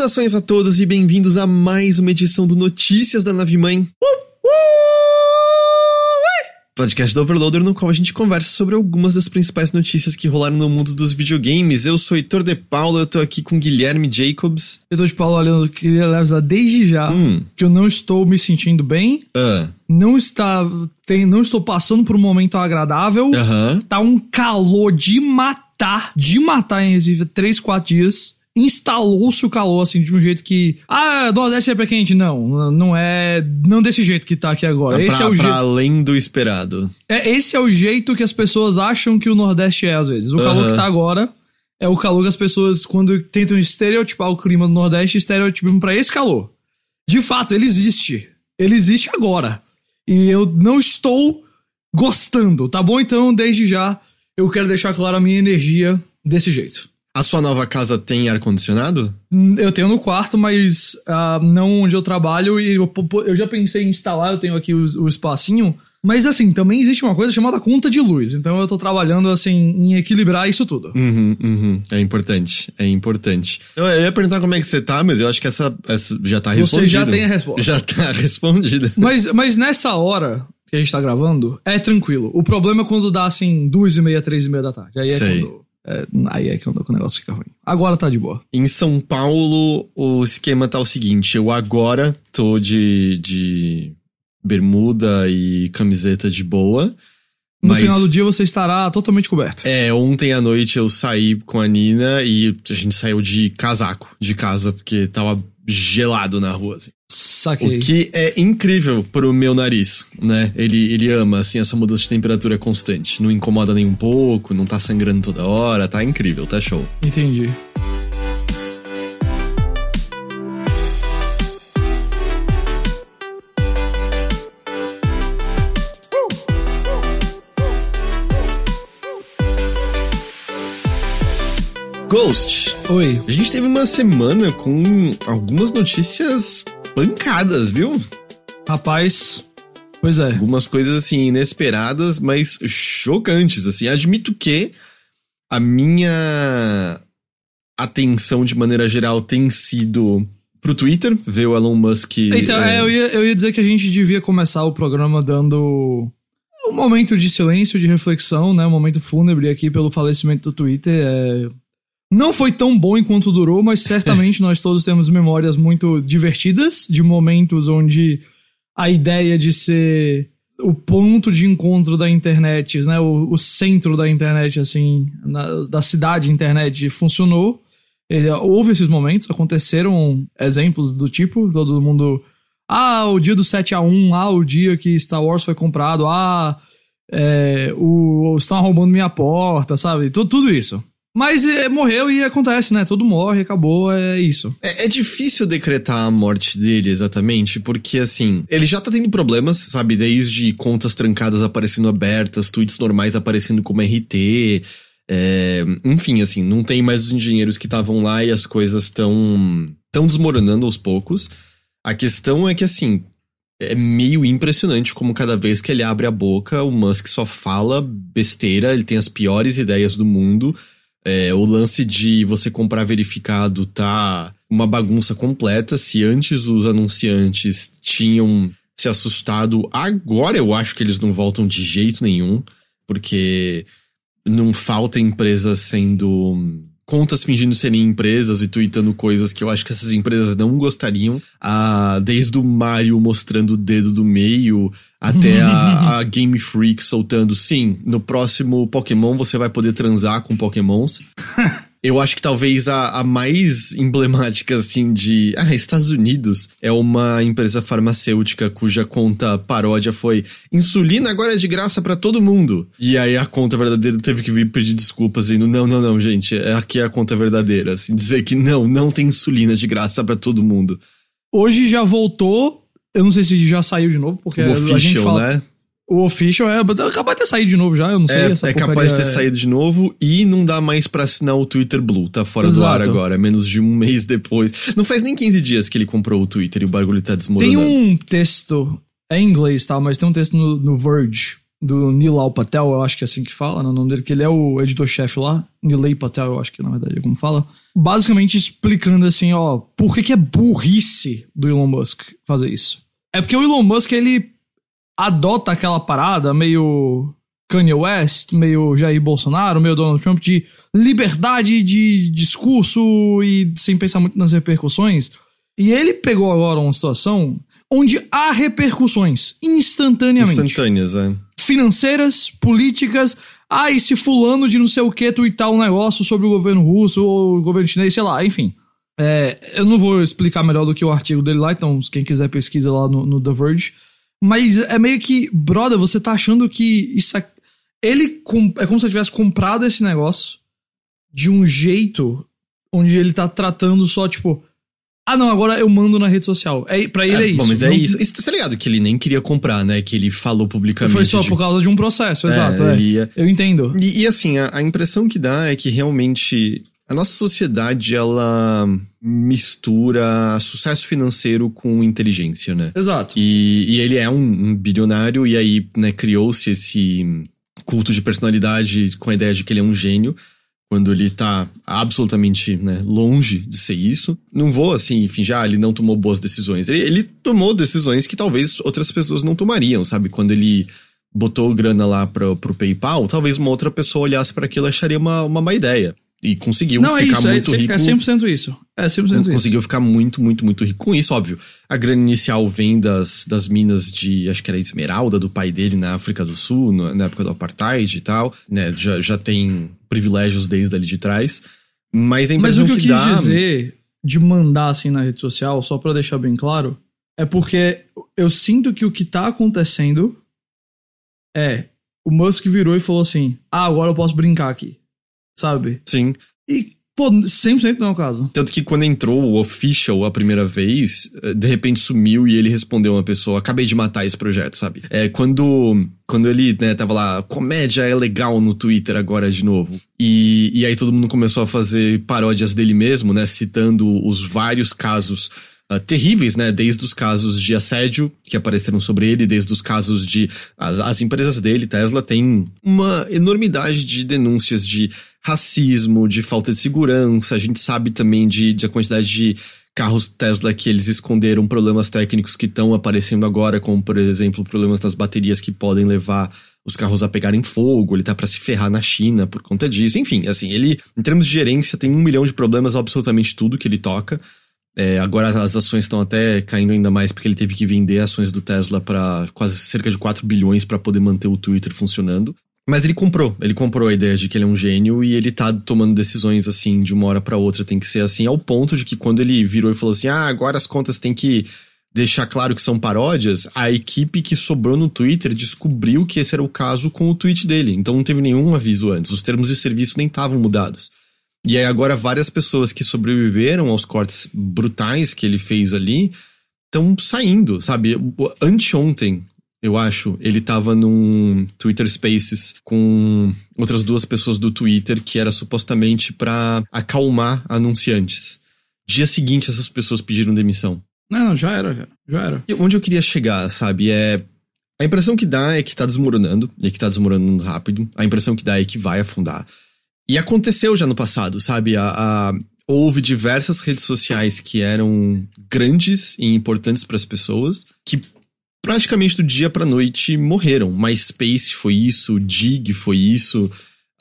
Saudações a todos e bem-vindos a mais uma edição do Notícias da Nave Mãe. Uh, uh, podcast do Overloader, no qual a gente conversa sobre algumas das principais notícias que rolaram no mundo dos videogames. Eu sou Heitor de Paula, eu tô aqui com Guilherme Jacobs. Eu tô de Paulo olhando, queria avisar desde já Hum. que eu não estou me sentindo bem, Ah, não está, tem, não estou passando por um momento agradável. aham. Tá um calor de matar, de matar em Recife, 3, 4 dias. Instalou-se o calor, assim, de um jeito que. Ah, Nordeste é pé quente. Não, não é. Não desse jeito que tá aqui agora. Tá esse, pra, é o pra jeito, além do esperado. é, esse é o jeito que as pessoas acham que o Nordeste é, às vezes. O calor Aham. que tá agora é o calor que as pessoas, quando tentam estereotipar o clima do Nordeste, estereotipam pra esse calor. De fato, ele existe. Ele existe agora. E eu não estou gostando, tá bom? Então, desde já, eu quero deixar claro a minha energia desse jeito. A sua nova casa tem ar-condicionado? Hum, Eu tenho no quarto, mas ah, não onde eu trabalho. E eu, eu já pensei em instalar, eu tenho aqui o, o espacinho. Mas assim, também existe uma coisa chamada conta de luz. Então eu tô trabalhando assim em equilibrar isso tudo. Uhum, uhum. É importante, é importante. Eu, eu ia perguntar como é que você tá, mas eu acho que essa, essa já tá Você respondida. já tem a resposta. Já tá respondida. Mas, mas nessa hora que a gente tá gravando, é tranquilo. O problema é quando dá assim duas e meia, três e meia da tarde. Aí é Sei. quando. É, aí é quando o negócio fica ruim. Agora tá de boa. Em São Paulo, o esquema tá o seguinte: eu agora tô de, de bermuda e camiseta de boa. No mas final do dia você estará totalmente coberto. É, ontem à noite eu saí com a Nina e a gente saiu de casaco de casa, porque tava gelado na rua, assim. Saquei. O que é incrível pro meu nariz, né? Ele, ele ama, assim, essa mudança de temperatura constante. Não incomoda nem um pouco, não tá sangrando toda hora, tá incrível, tá show. Entendi. Ghost, Oi. a gente teve uma semana com algumas notícias pancadas, viu? Rapaz. Pois é. Algumas coisas, assim, inesperadas, mas chocantes, assim. Admito que a minha atenção, de maneira geral, tem sido pro Twitter, ver o Elon Musk... Então, é, é, eu, ia, eu ia dizer que a gente devia começar o programa dando um momento de silêncio, de reflexão, né? Um momento fúnebre aqui pelo falecimento do Twitter. É, Não foi tão bom enquanto durou, mas certamente nós todos temos memórias muito divertidas de momentos onde a ideia de ser o ponto de encontro da internet, né? O, o centro da internet, assim, na- da cidade internet funcionou. Houve esses momentos, aconteceram exemplos do tipo, todo mundo. Ah, o dia do 7 a 1 ah, o dia que Star Wars foi comprado, ah, é, o, estão roubando minha porta, sabe? Tudo, tudo isso. Mas eh, morreu e acontece, né? Todo morre, acabou, é isso. É, é difícil decretar a morte dele exatamente, porque assim, ele já tá tendo problemas, sabe? Desde contas trancadas aparecendo abertas, tweets normais aparecendo como RT. é, enfim, assim, não tem mais os engenheiros que estavam lá e as coisas estão tão desmoronando aos poucos. A questão é que, assim, é meio impressionante como cada vez que ele abre a boca, o Musk só fala besteira, ele tem as piores ideias do mundo. É, o lance de você comprar verificado tá uma bagunça completa. Se antes os anunciantes tinham se assustado, agora eu acho que eles não voltam de jeito nenhum, porque não falta empresas sendo. contas fingindo serem empresas e tweetando coisas que eu acho que essas empresas não gostariam. Ah, desde o Mario mostrando o dedo do meio até a, a Game Freak soltando, sim, no próximo Pokémon você vai poder transar com Pokémons. Eu acho que talvez a, a, mais emblemática, assim, de. Ah, Estados Unidos é uma empresa farmacêutica cuja conta paródia foi insulina agora é de graça para todo mundo. E aí a conta verdadeira teve que vir pedir desculpas, dizendo: não, não, não, gente, é aqui é a conta verdadeira. Assim, dizer que não, não tem insulina de graça para todo mundo. Hoje já voltou. Eu não sei se já saiu de novo, porque o official, a gente fala... né? O official é. Acabou de ter saído de novo já, eu não sei. É, é capaz de ter é- saído de novo e não dá mais pra assinar o Twitter Blue. Tá fora do ar Exato. agora, menos de um mês depois. Não faz nem 15 dias que ele comprou o Twitter e o bagulho tá Tem desmoronando. um texto, é em inglês, tá? Mas tem um texto no, no Verge, do Nilal Patel, eu acho que é assim que fala, no nome dele, que ele é o editor-chefe lá. Nilay Patel, eu acho que na verdade é como fala. Basicamente explicando assim, ó, por que, que é burrice do Elon Musk fazer isso. É porque o Elon Musk, ele adota aquela parada meio Kanye West, meio Jair Bolsonaro, meio Donald Trump, de liberdade de discurso e sem pensar muito nas repercussões. E ele pegou agora uma situação onde há repercussões instantaneamente. Instantâneas, é. Financeiras, políticas. Ah, se fulano de não sei o que tuitar um negócio sobre o governo russo ou o governo chinês, sei lá, enfim. É, eu não vou explicar melhor do que o artigo dele lá, então quem quiser pesquisa lá no, no The Verge. Mas é meio que, brother, você tá achando que isso é. Ele é como se ele tivesse comprado esse negócio de um jeito onde ele tá tratando só, tipo. Ah, não, agora eu mando na rede social. É, pra ele é, isso. Bom, mas é Não- isso. Isso tá ligado que ele nem queria comprar, né? Que ele falou publicamente. Foi só de- por causa de um processo, É, exato. é. ia- Eu entendo. E, e, assim, a, a impressão que dá é que realmente a nossa sociedade ela mistura sucesso financeiro com inteligência, né? Exato. E, e ele é um, um bilionário, e aí, né, criou-se esse culto de personalidade com a ideia de que ele é um gênio, quando ele tá absolutamente né, longe de ser isso. Não vou, assim, fingir, ah, ele não tomou boas decisões. Ele, ele tomou decisões que talvez outras pessoas não tomariam, sabe? Quando ele botou grana lá pro, pro PayPal, talvez uma outra pessoa olhasse para aquilo e acharia uma, uma má ideia. E conseguiu Não, é ficar isso, é, muito rico. é 100% isso. É 100% isso. Conseguiu ficar muito, muito, muito rico com isso, óbvio. A grana inicial vem das, das minas de, acho que era Esmeralda, do pai dele na África do Sul, no- na época do Apartheid e tal. Né, já, já tem privilégios desde ali de trás. Mas a Mas impressão o que eu que, quis dá... dizer de mandar assim na rede social, só pra deixar bem claro, é porque eu sinto que o que tá acontecendo é o Musk virou e falou assim: ah, agora eu posso brincar aqui. Sabe? Sim. E, pô, 100% não é o caso. Tanto que quando entrou o official a primeira vez, eh, de repente sumiu e ele respondeu uma pessoa: acabei de matar esse projeto, sabe? É, quando, quando ele, né, tava lá, comédia é legal no Twitter agora de novo. E, e aí todo mundo começou a fazer paródias dele mesmo, né? Citando os vários casos. Ah, terríveis, né? Desde os casos de assédio que apareceram sobre ele, desde os casos de. As, as empresas dele, Tesla, tem uma enormidade de denúncias de racismo, de falta de segurança. A gente sabe também de, de a quantidade de carros Tesla que eles esconderam problemas técnicos que estão aparecendo agora, como por exemplo problemas nas baterias que podem levar os carros a pegarem fogo, ele tá pra se ferrar na China por conta disso. Enfim, assim, ele, em termos de gerência, tem um milhão de problemas absolutamente tudo que ele toca. É, agora as ações estão até caindo ainda mais porque ele teve que vender ações do Tesla para quase cerca de 4 bilhões para poder manter o Twitter funcionando. Mas ele comprou, ele comprou a ideia de que ele é um gênio e ele tá tomando decisões assim de uma hora para outra, tem que ser assim, ao ponto de que quando ele virou e falou assim: "Ah, agora as contas têm que deixar claro que são paródias", a equipe que sobrou no Twitter descobriu que esse era o caso com o tweet dele. Então não teve nenhum aviso antes, os termos de serviço nem estavam mudados. E aí agora várias pessoas que sobreviveram aos cortes brutais que ele fez ali estão saindo, sabe? Anteontem, eu acho, ele tava num Twitter Spaces com outras duas pessoas do Twitter que era supostamente pra acalmar anunciantes. Dia seguinte, essas pessoas pediram demissão. Não, não, já era, cara. Já era. E onde eu queria chegar, sabe, é. A impressão que dá é que tá desmoronando, e que tá desmoronando rápido. A impressão que dá é que vai afundar. E aconteceu já no passado, sabe? A, a- houve diversas redes sociais que eram grandes e importantes para as pessoas, que praticamente do dia pra noite morreram. MySpace foi isso, Dig foi isso.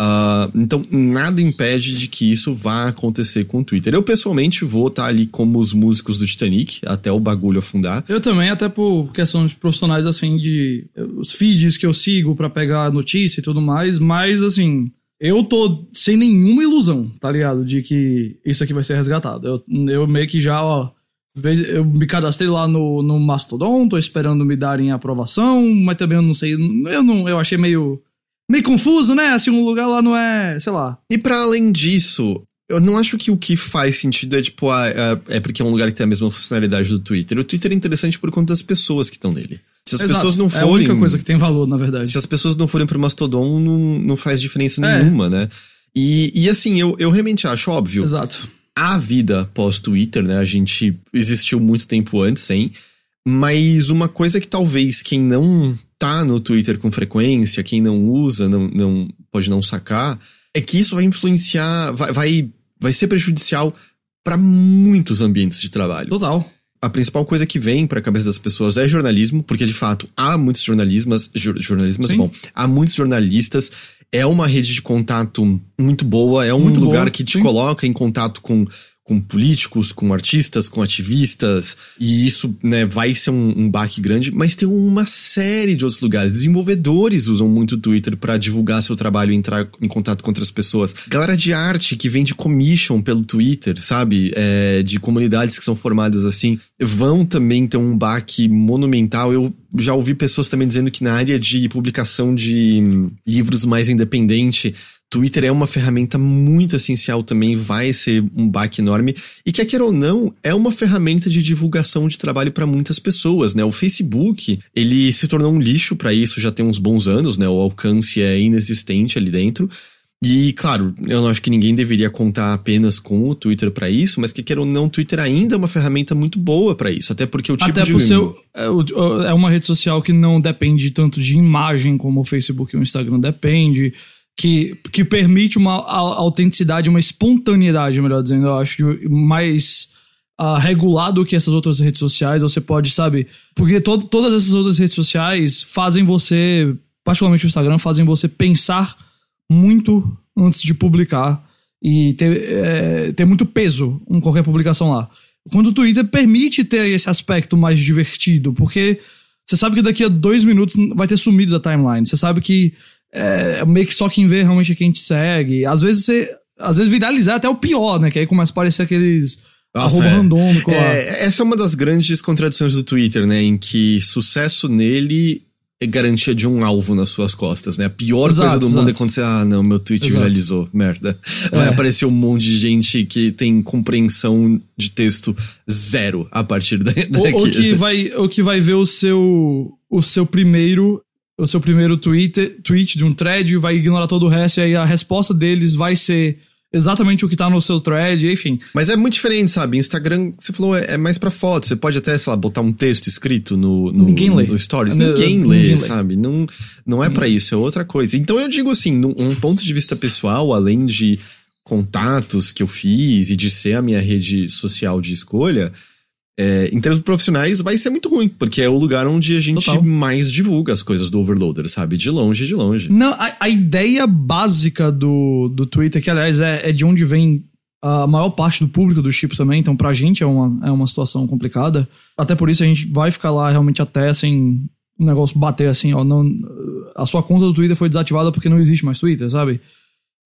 Ah, então, nada impede de que isso vá acontecer com o Twitter. Eu, pessoalmente, vou estar ali como os músicos do Titanic, até o bagulho afundar. Eu também, até por questões profissionais, assim, de. Os feeds que eu sigo pra pegar notícia e tudo mais, mas, assim. Eu tô sem nenhuma ilusão, tá ligado? De que isso aqui vai ser resgatado. Eu, eu meio que já, ó. Eu me cadastrei lá no, no Mastodon, tô esperando me darem aprovação, mas também eu não sei. Eu não eu achei meio. meio confuso, né? Assim, um lugar lá não é. sei lá. E para além disso, eu não acho que o que faz sentido é tipo, ah, é, é porque é um lugar que tem a mesma funcionalidade do Twitter. O Twitter é interessante por conta das pessoas que estão nele. Se as Exato. pessoas não forem. É a única coisa que tem valor, na verdade. Se as pessoas não forem pro Mastodon, não, não faz diferença É. nenhuma, né? E, e assim, eu, eu realmente acho óbvio. Exato. A vida pós-Twitter, né? A gente existiu muito tempo antes, hein? Mas uma coisa que talvez quem não tá no Twitter com frequência, quem não usa, não, não pode não sacar, é que isso vai influenciar, vai, vai, vai ser prejudicial para muitos ambientes de trabalho Total. A principal coisa que vem para a cabeça das pessoas é jornalismo, porque de fato há muitos jornalismas, jor- jornalismas, Sim. bom, há muitos jornalistas, é uma rede de contato muito boa, é um Muito lugar boa, que te sim. coloca em contato com com políticos, com artistas, com ativistas, e isso, né, vai ser um, um baque grande, mas tem uma série de outros lugares. Desenvolvedores usam muito o Twitter para divulgar seu trabalho e entrar em contato com outras pessoas. Galera de arte que vende commission pelo Twitter, sabe? É, de comunidades que são formadas assim, vão também ter um baque monumental. Eu já ouvi pessoas também dizendo que na área de publicação de livros mais independente, Twitter é uma ferramenta muito essencial também, vai ser um baque enorme. E quer queira ou não, é uma ferramenta de divulgação de trabalho para muitas pessoas, né? O Facebook, ele se tornou um lixo para isso já tem uns bons anos, né? O alcance é inexistente ali dentro. E, claro, eu não acho que ninguém deveria contar apenas com o Twitter para isso, mas que queira ou não, o Twitter ainda é uma ferramenta muito boa para isso, até porque o tipo Até de por ser. É, é uma rede social que não depende tanto de imagem como o Facebook e o Instagram depende. Que, que permite uma autenticidade, uma espontaneidade, melhor dizendo, eu acho, mais regulado que essas outras redes sociais. Você pode, sabe? Porque to- todas essas outras redes sociais fazem você, particularmente o Instagram, fazem você pensar muito antes de publicar e ter, é, ter muito peso em qualquer publicação lá. Quando o Twitter permite ter esse aspecto mais divertido, porque você sabe que daqui a dois minutos vai ter sumido da timeline. Você sabe que é, meio que só quem vê realmente é quem te segue. Às vezes você. Às vezes viralizar é até o pior, né? Que aí começa a aparecer aqueles Nossa, arroba é. randômico. É, essa é uma das grandes contradições do Twitter, né? Em que sucesso nele é garantia de um alvo nas suas costas, né? A pior Exato, coisa do mundo é exato. quando você, ah, não, meu tweet Exato. viralizou, merda. Vai É. aparecer um monte de gente que tem compreensão de texto zero a partir da, daqui. Ou, ou que vai, ou que vai ver o seu, o seu primeiro. O seu primeiro tweet, tweet de um thread, vai ignorar todo o resto, e aí a resposta deles vai ser exatamente o que tá no seu thread, enfim. Mas é muito diferente, sabe? Instagram, você falou, é, é mais pra foto. Você pode até, sei lá, botar um texto escrito no, no, Ninguém lê. no Stories. Ninguém, ninguém lê, lê. sabe? Não, não é pra isso, é outra coisa. Então eu digo assim, num um ponto de vista pessoal, além de contatos que eu fiz e de ser a minha rede social de escolha, é, em termos profissionais vai ser muito ruim, porque é o lugar onde a gente Total. mais divulga as coisas do Overloader, sabe? De longe, de longe. Não, a, a ideia básica do, do Twitter, que aliás é, é de onde vem a maior parte do público dos chips também, então pra gente é uma, é uma situação complicada. Até por isso a gente vai ficar lá realmente até sem o negócio bater assim, ó. Não, a sua conta do Twitter foi desativada porque não existe mais Twitter, sabe?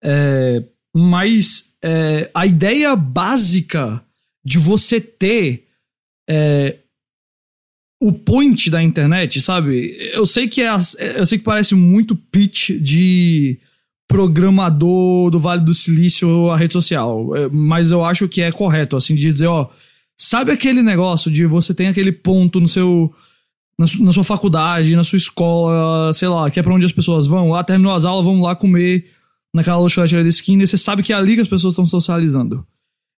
É, mas é, a ideia básica de você ter é, o point da internet, sabe? Eu sei que é, eu sei que parece muito pitch de programador do Vale do Silício a rede social, é, mas eu acho que é correto assim de dizer, ó, sabe aquele negócio de você tem aquele ponto no seu na, su- na sua faculdade, na sua escola, sei lá, que é pra onde as pessoas vão, lá terminou as aulas, vamos lá comer naquela lanchonete da esquina e você sabe que é ali que as pessoas estão socializando.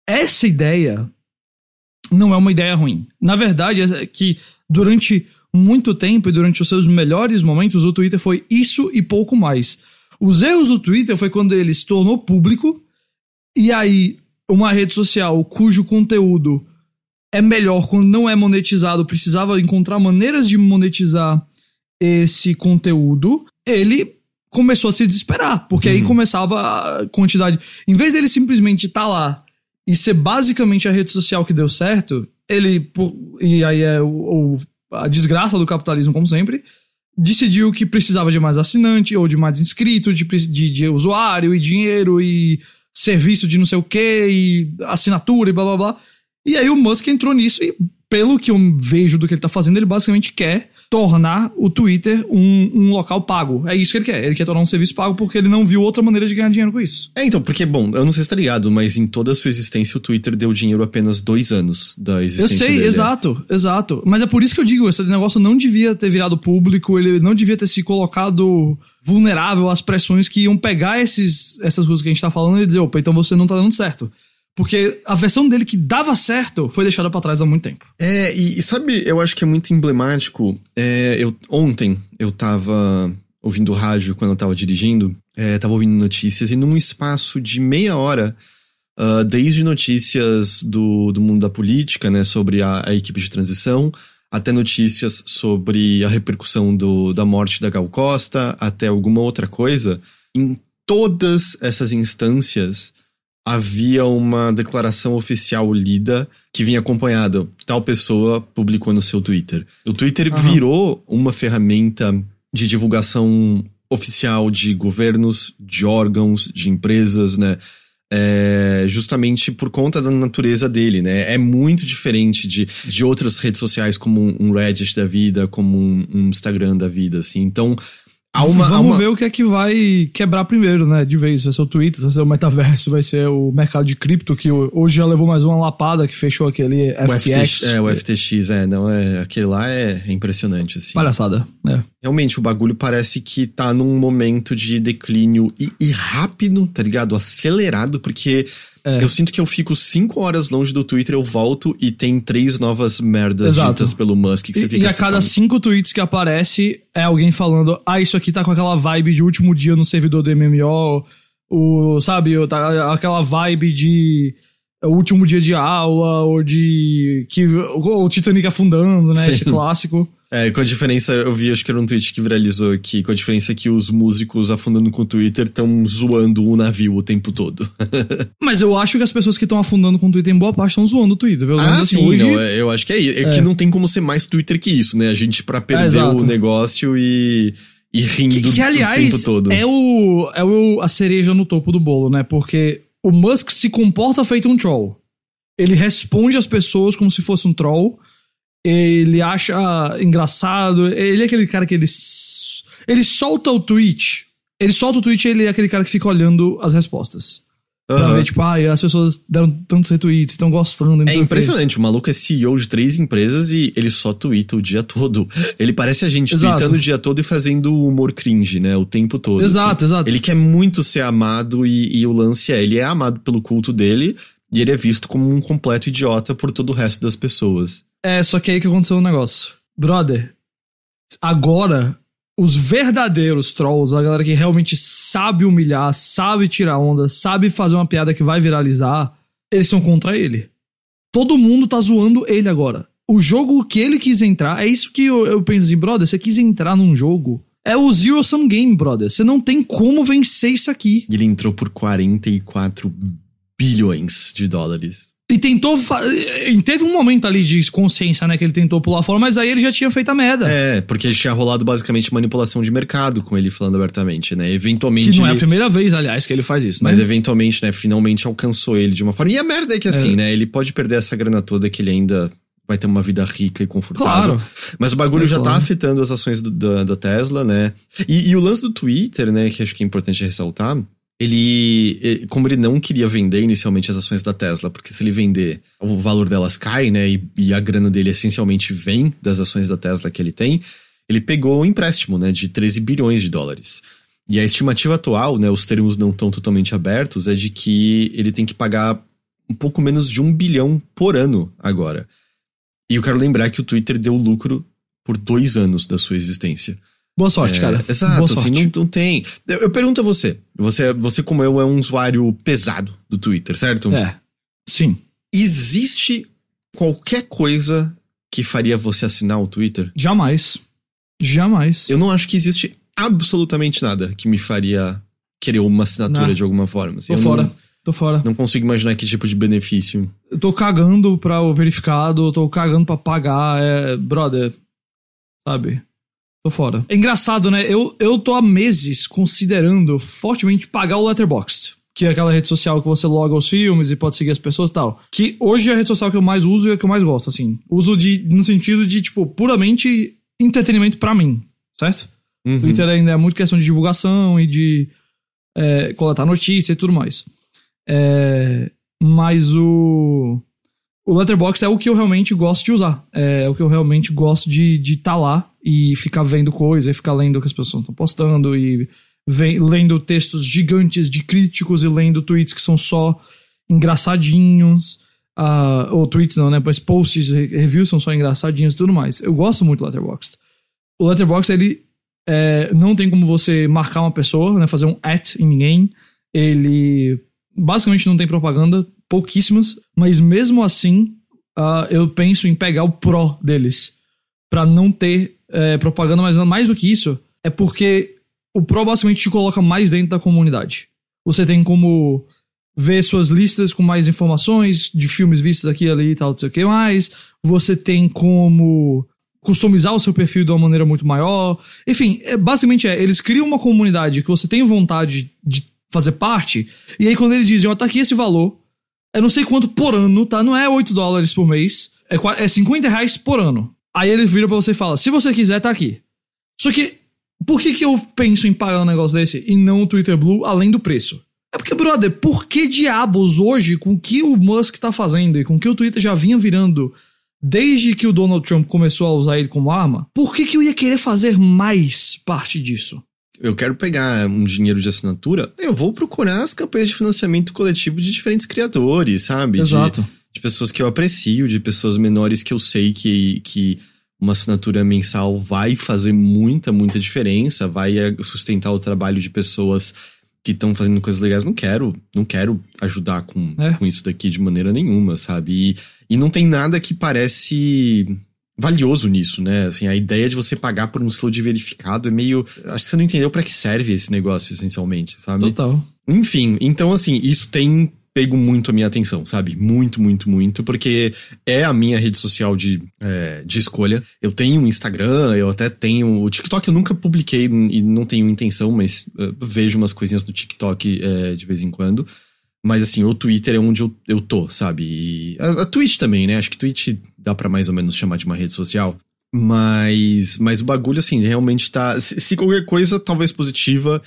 Essa ideia não é uma ideia ruim. Na verdade, é que durante muito tempo e durante os seus melhores momentos, o Twitter foi isso e pouco mais. Os erros do Twitter foi quando ele se tornou público e aí uma rede social cujo conteúdo é melhor quando não é monetizado, precisava encontrar maneiras de monetizar esse conteúdo, ele começou a se desesperar, porque aí começava a quantidade. Em vez dele simplesmente estar lá e ser basicamente a rede social que deu certo, ele. por- e aí é o, o- a desgraça do capitalismo, como sempre. decidiu que precisava de mais assinante, ou de mais inscrito, de, de, de usuário, e dinheiro, e serviço de não sei o que, e assinatura, e blá blá blá. E aí o Musk entrou nisso e, pelo que eu vejo do que ele tá fazendo, ele basicamente quer tornar o Twitter um, um, local pago. É isso que ele quer. Ele quer tornar um serviço pago porque ele não viu outra maneira de ganhar dinheiro com isso. É, então, porque, bom, eu não sei se tá ligado, mas em toda a sua existência o Twitter deu dinheiro apenas dois anos da existência. Eu sei, dele. exato, exato. Mas é por isso que eu digo, esse negócio não devia ter virado público, ele não devia ter se colocado vulnerável às pressões que iam pegar esses, essas coisas que a gente tá falando e dizer, opa, então você não tá dando certo. Porque a versão dele que dava certo foi deixada para trás há muito tempo. É, e, e, sabe, eu acho que é muito emblemático. É, eu, ontem eu tava ouvindo rádio quando eu tava dirigindo, é, tava ouvindo notícias, e num espaço de meia hora, uh, desde notícias do, do mundo da política, né, sobre a, a equipe de transição, até notícias sobre a repercussão do, da morte da Gal Costa, até alguma outra coisa, em todas essas instâncias havia uma declaração oficial lida que vinha acompanhada. Tal pessoa publicou no seu Twitter. O Twitter uhum. virou uma ferramenta de divulgação oficial de governos, de órgãos, de empresas, né? É, justamente por conta da natureza dele, né? É muito diferente de, de outras redes sociais como um Reddit da vida, como um, um Instagram da vida, assim. Então, Há uma, Vamos há uma... ver o que é que vai quebrar primeiro, né? De vez. Vai ser o Twitter, vai ser o metaverso, vai ser o mercado de cripto, que hoje já levou mais uma lapada que fechou aquele o FTX. É, o FTX, é. Não, é aquele lá é impressionante, assim. Palhaçada, é. Realmente, o bagulho parece que tá num momento de declínio e, e rápido, tá ligado? Acelerado, porque é. Eu sinto que eu fico cinco horas longe do Twitter, eu volto e tem três novas merdas Exato. ditas pelo Musk. Que você e, fica e a cada cinco tweets que aparece é alguém falando: ah, isso aqui tá com aquela vibe de último dia no servidor do MMO, o, sabe, tá, aquela vibe de último dia de aula, ou de. que o Titanic afundando, né? Sim. Esse clássico. É, com a diferença, eu vi, acho que era um tweet que viralizou aqui, com a diferença que os músicos afundando com o Twitter estão zoando o navio o tempo todo. Mas eu acho que as pessoas que estão afundando com o Twitter, em boa parte, estão zoando o Twitter. Pelo ah, assim, sim, hoje... não, é, eu acho que é isso. É, é, que não tem como ser mais Twitter que isso, né? A gente, pra perder é, o negócio e e rindo que, que, aliás, o tempo todo. É, o, é o, a cereja no topo do bolo, né? Porque o Musk se comporta feito um troll. Ele responde às pessoas como se fosse um troll ele acha engraçado. Ele é aquele cara que ele. Ele solta o tweet. Ele solta o tweet e ele é aquele cara que fica olhando as respostas. Uhum. Pra ver, tipo, ah, as pessoas deram tantos retweets, estão gostando. É impressionante, o maluco é CEO de três empresas e ele só twitta o dia todo. Ele parece a gente exato. tweetando o dia todo e fazendo humor cringe, né? O tempo todo. Exato, assim. exato. Ele quer muito ser amado e, e o lance é, ele é amado pelo culto dele e ele é visto como um completo idiota por todo o resto das pessoas. É, só que aí que aconteceu um negócio. Brother, agora os verdadeiros trolls, a galera que realmente sabe humilhar, sabe tirar onda, sabe fazer uma piada que vai viralizar, eles são contra ele. Todo mundo tá zoando ele agora. O jogo que ele quis entrar, é isso que eu, eu penso assim, brother, você quis entrar num jogo. É o Zero Sum Game, brother. Você não tem como vencer isso aqui. Ele entrou por 44 bilhões de dólares. E tentou. E teve um momento ali de consciência, né? Que ele tentou pular fora, mas aí ele já tinha feito a merda. É, porque tinha rolado basicamente manipulação de mercado com ele falando abertamente, né? Eventualmente. Que não ele... é a primeira vez, aliás, que ele faz isso, né? Mas eventualmente, né? Finalmente alcançou ele de uma forma. E a merda é que assim, é. né? Ele pode perder essa grana toda que ele ainda vai ter uma vida rica e confortável. Claro. Mas o bagulho é já tá claro. tá afetando as ações do, da, da, Tesla, né? E, e o lance do Twitter, né? Que acho que é importante ressaltar ele, como ele não queria vender inicialmente as ações da Tesla, porque se ele vender, o valor delas cai, né? E, e, a grana dele essencialmente vem das ações da Tesla que ele tem. Ele pegou um empréstimo, né, de 13 bilhões de dólares. E a estimativa atual, né, os termos não estão totalmente abertos, é de que ele tem que pagar um pouco menos de um bilhão por ano agora. E eu quero lembrar que o Twitter deu lucro por dois anos da sua existência. Boa sorte, é, cara. Exato, Boa assim, sorte. Não, não, tem. Eu, eu, pergunto a você. Você, você, como eu, é um usuário pesado do Twitter, certo? É. Sim. Existe qualquer coisa que faria você assinar o Twitter? Jamais. Jamais. Eu não acho que existe absolutamente nada que me faria querer uma assinatura não. de alguma forma. Assim, Tô fora. Não, tô fora. Não consigo imaginar que tipo de benefício. Eu tô cagando pra o verificado, tô cagando pra pagar. É, brother, sabe? Tô fora. É engraçado, né? Eu, eu tô há meses considerando fortemente pagar o Letterboxd. Que é aquela rede social que você loga os filmes e pode seguir as pessoas e tal. Que hoje é a rede social que eu mais uso e é a que eu mais gosto, assim. Uso de, no sentido de, tipo, puramente entretenimento para mim, certo? Uhum. Twitter ainda é muito questão de divulgação e de é, coletar notícia e tudo mais. É, mas o. O Letterboxd é o que eu realmente gosto de usar. É o que eu realmente gosto de estar tá lá e ficar vendo coisa, e ficar lendo o que as pessoas estão postando e vem, lendo textos gigantes de críticos e lendo tweets que são só engraçadinhos. Uh, ou tweets não, né? Mas posts, reviews são só engraçadinhos e tudo mais. Eu gosto muito do Letterboxd. O Letterboxd, ele é, não tem como você marcar uma pessoa, né? Fazer um at em ninguém. Ele basicamente não tem propaganda, pouquíssimas, mas mesmo assim uh, eu penso em pegar o Pro deles para não ter é, propaganda, mas mais do que isso, é porque o Pro basicamente te coloca mais dentro da comunidade. Você tem como ver suas listas com mais informações de filmes vistos aqui ali e tal, não sei o que mais. Você tem como customizar o seu perfil de uma maneira muito maior. Enfim, é, basicamente é, eles criam uma comunidade que você tem vontade de fazer parte, e aí quando eles dizem, ó, oh, tá aqui esse valor, é não sei quanto por ano, tá? Não é 8 dólares por mês, é, é 50 reais por ano. Aí ele vira pra você e fala, se você quiser, tá aqui. Só que, por que que eu penso em pagar um negócio desse e não o Twitter Blue, além do preço? É porque, brother, por que diabos hoje, com o que o Musk tá fazendo e com o que o Twitter já vinha virando desde que o Donald Trump começou a usar ele como arma, por que, que eu ia querer fazer mais parte disso? Eu quero pegar um dinheiro de assinatura, eu vou procurar as campanhas de financiamento coletivo de diferentes criadores, sabe? Exato. De, de pessoas que eu aprecio, de pessoas menores que eu sei que, que uma assinatura mensal vai fazer muita, muita diferença, vai eh, sustentar o trabalho de pessoas que estão fazendo coisas legais, não quero, não quero ajudar com, é. com isso daqui de maneira nenhuma, sabe? E, e não tem nada que parece valioso nisso, né? Assim, a ideia de você pagar por um selo de verificado é meio. Acho que você não entendeu para que serve esse negócio, essencialmente, sabe? Total. Enfim, então assim, isso tem pego muito a minha atenção, sabe? Muito, muito, muito, porque é a minha rede social de, é, de escolha. Eu tenho um Instagram, eu até tenho. O TikTok eu nunca publiquei e não tenho intenção, mas uh, vejo umas coisinhas no TikTok é, de vez em quando. Mas assim, o Twitter é onde eu, eu tô, sabe? E a, a Twitch também, né? Acho que Twitch dá para mais ou menos chamar de uma rede social. Mas, mas o bagulho, assim, realmente tá. Se, se qualquer coisa, talvez positiva,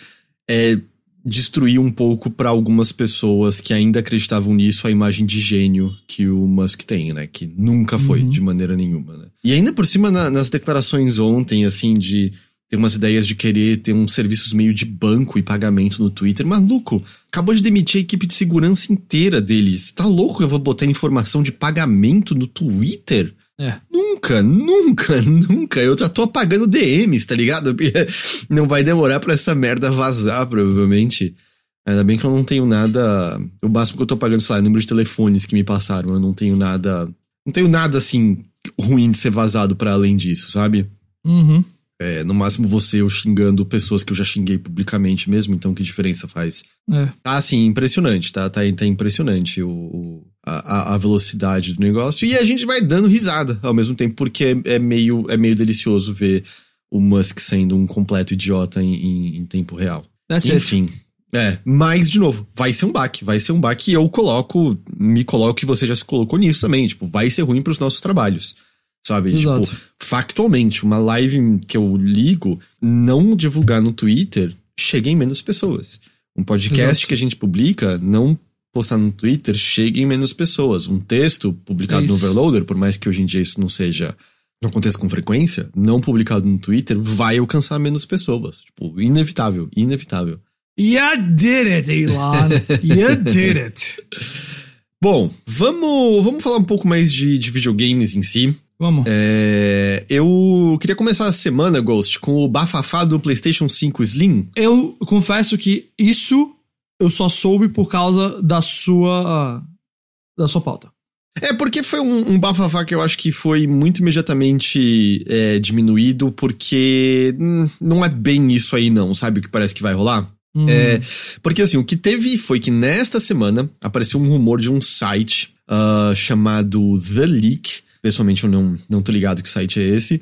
é destruir um pouco para algumas pessoas que ainda acreditavam nisso a imagem de gênio que o Musk tem, né? Que nunca foi, uhum. de maneira nenhuma, né? E ainda por cima, na, nas declarações ontem, assim, de ter umas ideias de querer ter uns serviços meio de banco e pagamento no Twitter. Maluco, acabou de demitir a equipe de segurança inteira deles. Tá louco que eu vou botar informação de pagamento no Twitter? É. Nunca, nunca, nunca. Eu já tô apagando DMs, tá ligado? Não vai demorar pra essa merda vazar, provavelmente. Ainda bem que eu não tenho nada. O máximo que eu tô pagando, sei lá, é o número de telefones que me passaram. Eu não tenho nada. Não tenho nada assim ruim de ser vazado para além disso, sabe? Uhum. É, no máximo você eu xingando pessoas que eu já xinguei publicamente mesmo, então que diferença faz? É. Tá assim, impressionante, tá? Tá, tá impressionante o, o a, a, velocidade do negócio. E a gente vai dando risada ao mesmo tempo, porque é, é, meio, é meio delicioso ver o Musk sendo um completo idiota em, em, em tempo real. That's Enfim. It. É, mas, de novo, vai ser um baque, vai ser um baque e eu coloco, me coloco e você já se colocou nisso também, tipo, vai ser ruim para os nossos trabalhos. Sabe? Exato. Tipo, factualmente, uma live que eu ligo, não divulgar no Twitter, chega em menos pessoas. Um podcast Exato. que a gente publica, não postar no Twitter, chega em menos pessoas. Um texto publicado no Overloader, por mais que hoje em dia isso não seja. Não aconteça com frequência, não publicado no Twitter, vai alcançar menos pessoas. Tipo, inevitável, inevitável. You did it, Elon. you did it. Bom, vamos, vamos falar um pouco mais de, de videogames em si. Vamos. É, eu queria começar a semana, Ghost, com o bafafá do PlayStation 5 Slim. Eu confesso que isso eu só soube por causa da sua. da sua pauta. É, porque foi um, um bafafá que eu acho que foi muito imediatamente é, diminuído, porque hum, não é bem isso aí, não, sabe o que parece que vai rolar? Hum. É, porque assim, o que teve foi que nesta semana apareceu um rumor de um site uh, chamado The Leak, Pessoalmente eu não, não tô ligado que site é esse.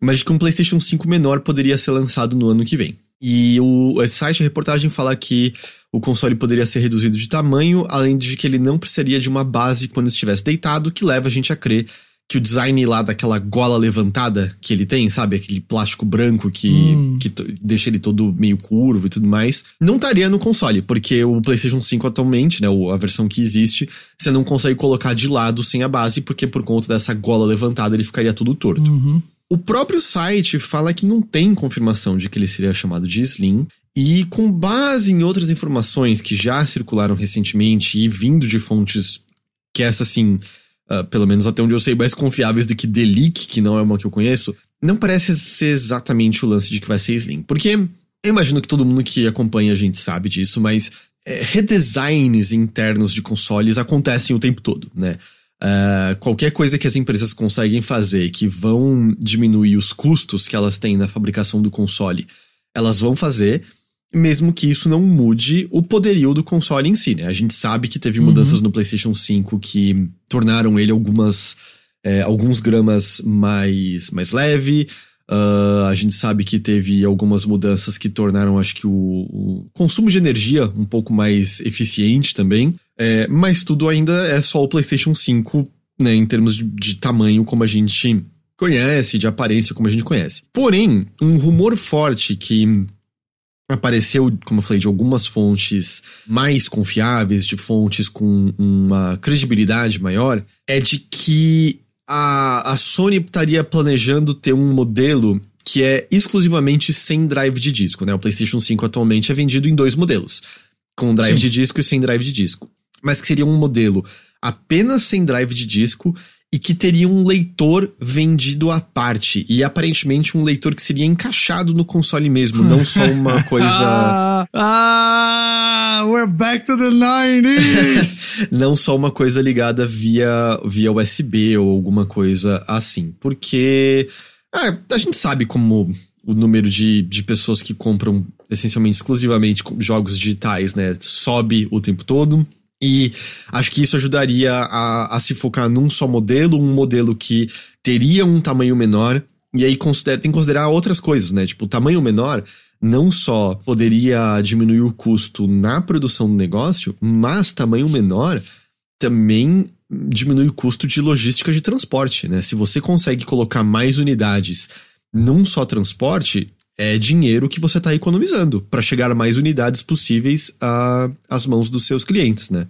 mas que um PlayStation 5 menor poderia ser lançado no ano que vem. E o esse site, a reportagem fala que o console poderia ser reduzido de tamanho, além de que ele não precisaria de uma base quando estivesse deitado, que leva a gente a crer que o design lá daquela gola levantada que ele tem, sabe? Aquele plástico branco que, Hum. que deixa ele todo meio curvo e tudo mais, não estaria no console, porque o PlayStation 5 atualmente, né, a versão que existe, você não consegue colocar de lado sem a base, porque por conta dessa gola levantada ele ficaria tudo torto. Uhum. O próprio site fala que não tem confirmação de que ele seria chamado de Slim, e com base em outras informações que já circularam recentemente e vindo de fontes que essa, assim, ah, pelo menos até onde eu sei, mais confiáveis do que Leak, que não é uma que eu conheço, não parece ser exatamente o lance de que vai ser Slim. Porque eu imagino que todo mundo que acompanha a gente sabe disso, mas é, redesigns internos de consoles acontecem o tempo todo, né? Ah, qualquer coisa que as empresas conseguem fazer que vão diminuir os custos que elas têm na fabricação do console, elas vão fazer, mesmo que isso não mude o poderio do console em si, né? A gente sabe que teve Uhum. mudanças no PlayStation 5 que tornaram ele algumas é, alguns gramas mais mais leve. Ah, a gente sabe que teve algumas mudanças que tornaram, acho que, o, o consumo de energia um pouco mais eficiente também. É, mas tudo ainda é só o PlayStation 5, né, em termos de, de tamanho, como a gente conhece, de aparência, como a gente conhece. Porém, um rumor forte que apareceu, como eu falei, de algumas fontes mais confiáveis, de fontes com uma credibilidade maior, é de que a, a Sony estaria planejando ter um modelo que é exclusivamente sem drive de disco, né? O PlayStation 5 atualmente é vendido em dois modelos, com drive Sim. de disco e sem drive de disco. Mas que seria um modelo apenas sem drive de disco e que teria um leitor vendido à parte. E aparentemente um leitor que seria encaixado no console mesmo, não só uma coisa. Ah, ah, we're back to the 90s! não só uma coisa ligada via, via USB ou alguma coisa assim. Porque ah, a gente sabe como o número de, de pessoas que compram essencialmente exclusivamente jogos digitais, né, sobe o tempo todo. E acho que isso ajudaria a, a se focar num só modelo, um modelo que teria um tamanho menor. E aí considera, tem que considerar outras coisas, né? Tipo, o tamanho menor não só poderia diminuir o custo na produção do negócio, mas tamanho menor também diminui o custo de logística de transporte, né? Se você consegue colocar mais unidades num só transporte, é dinheiro que você está economizando para chegar mais unidades possíveis às mãos dos seus clientes, né?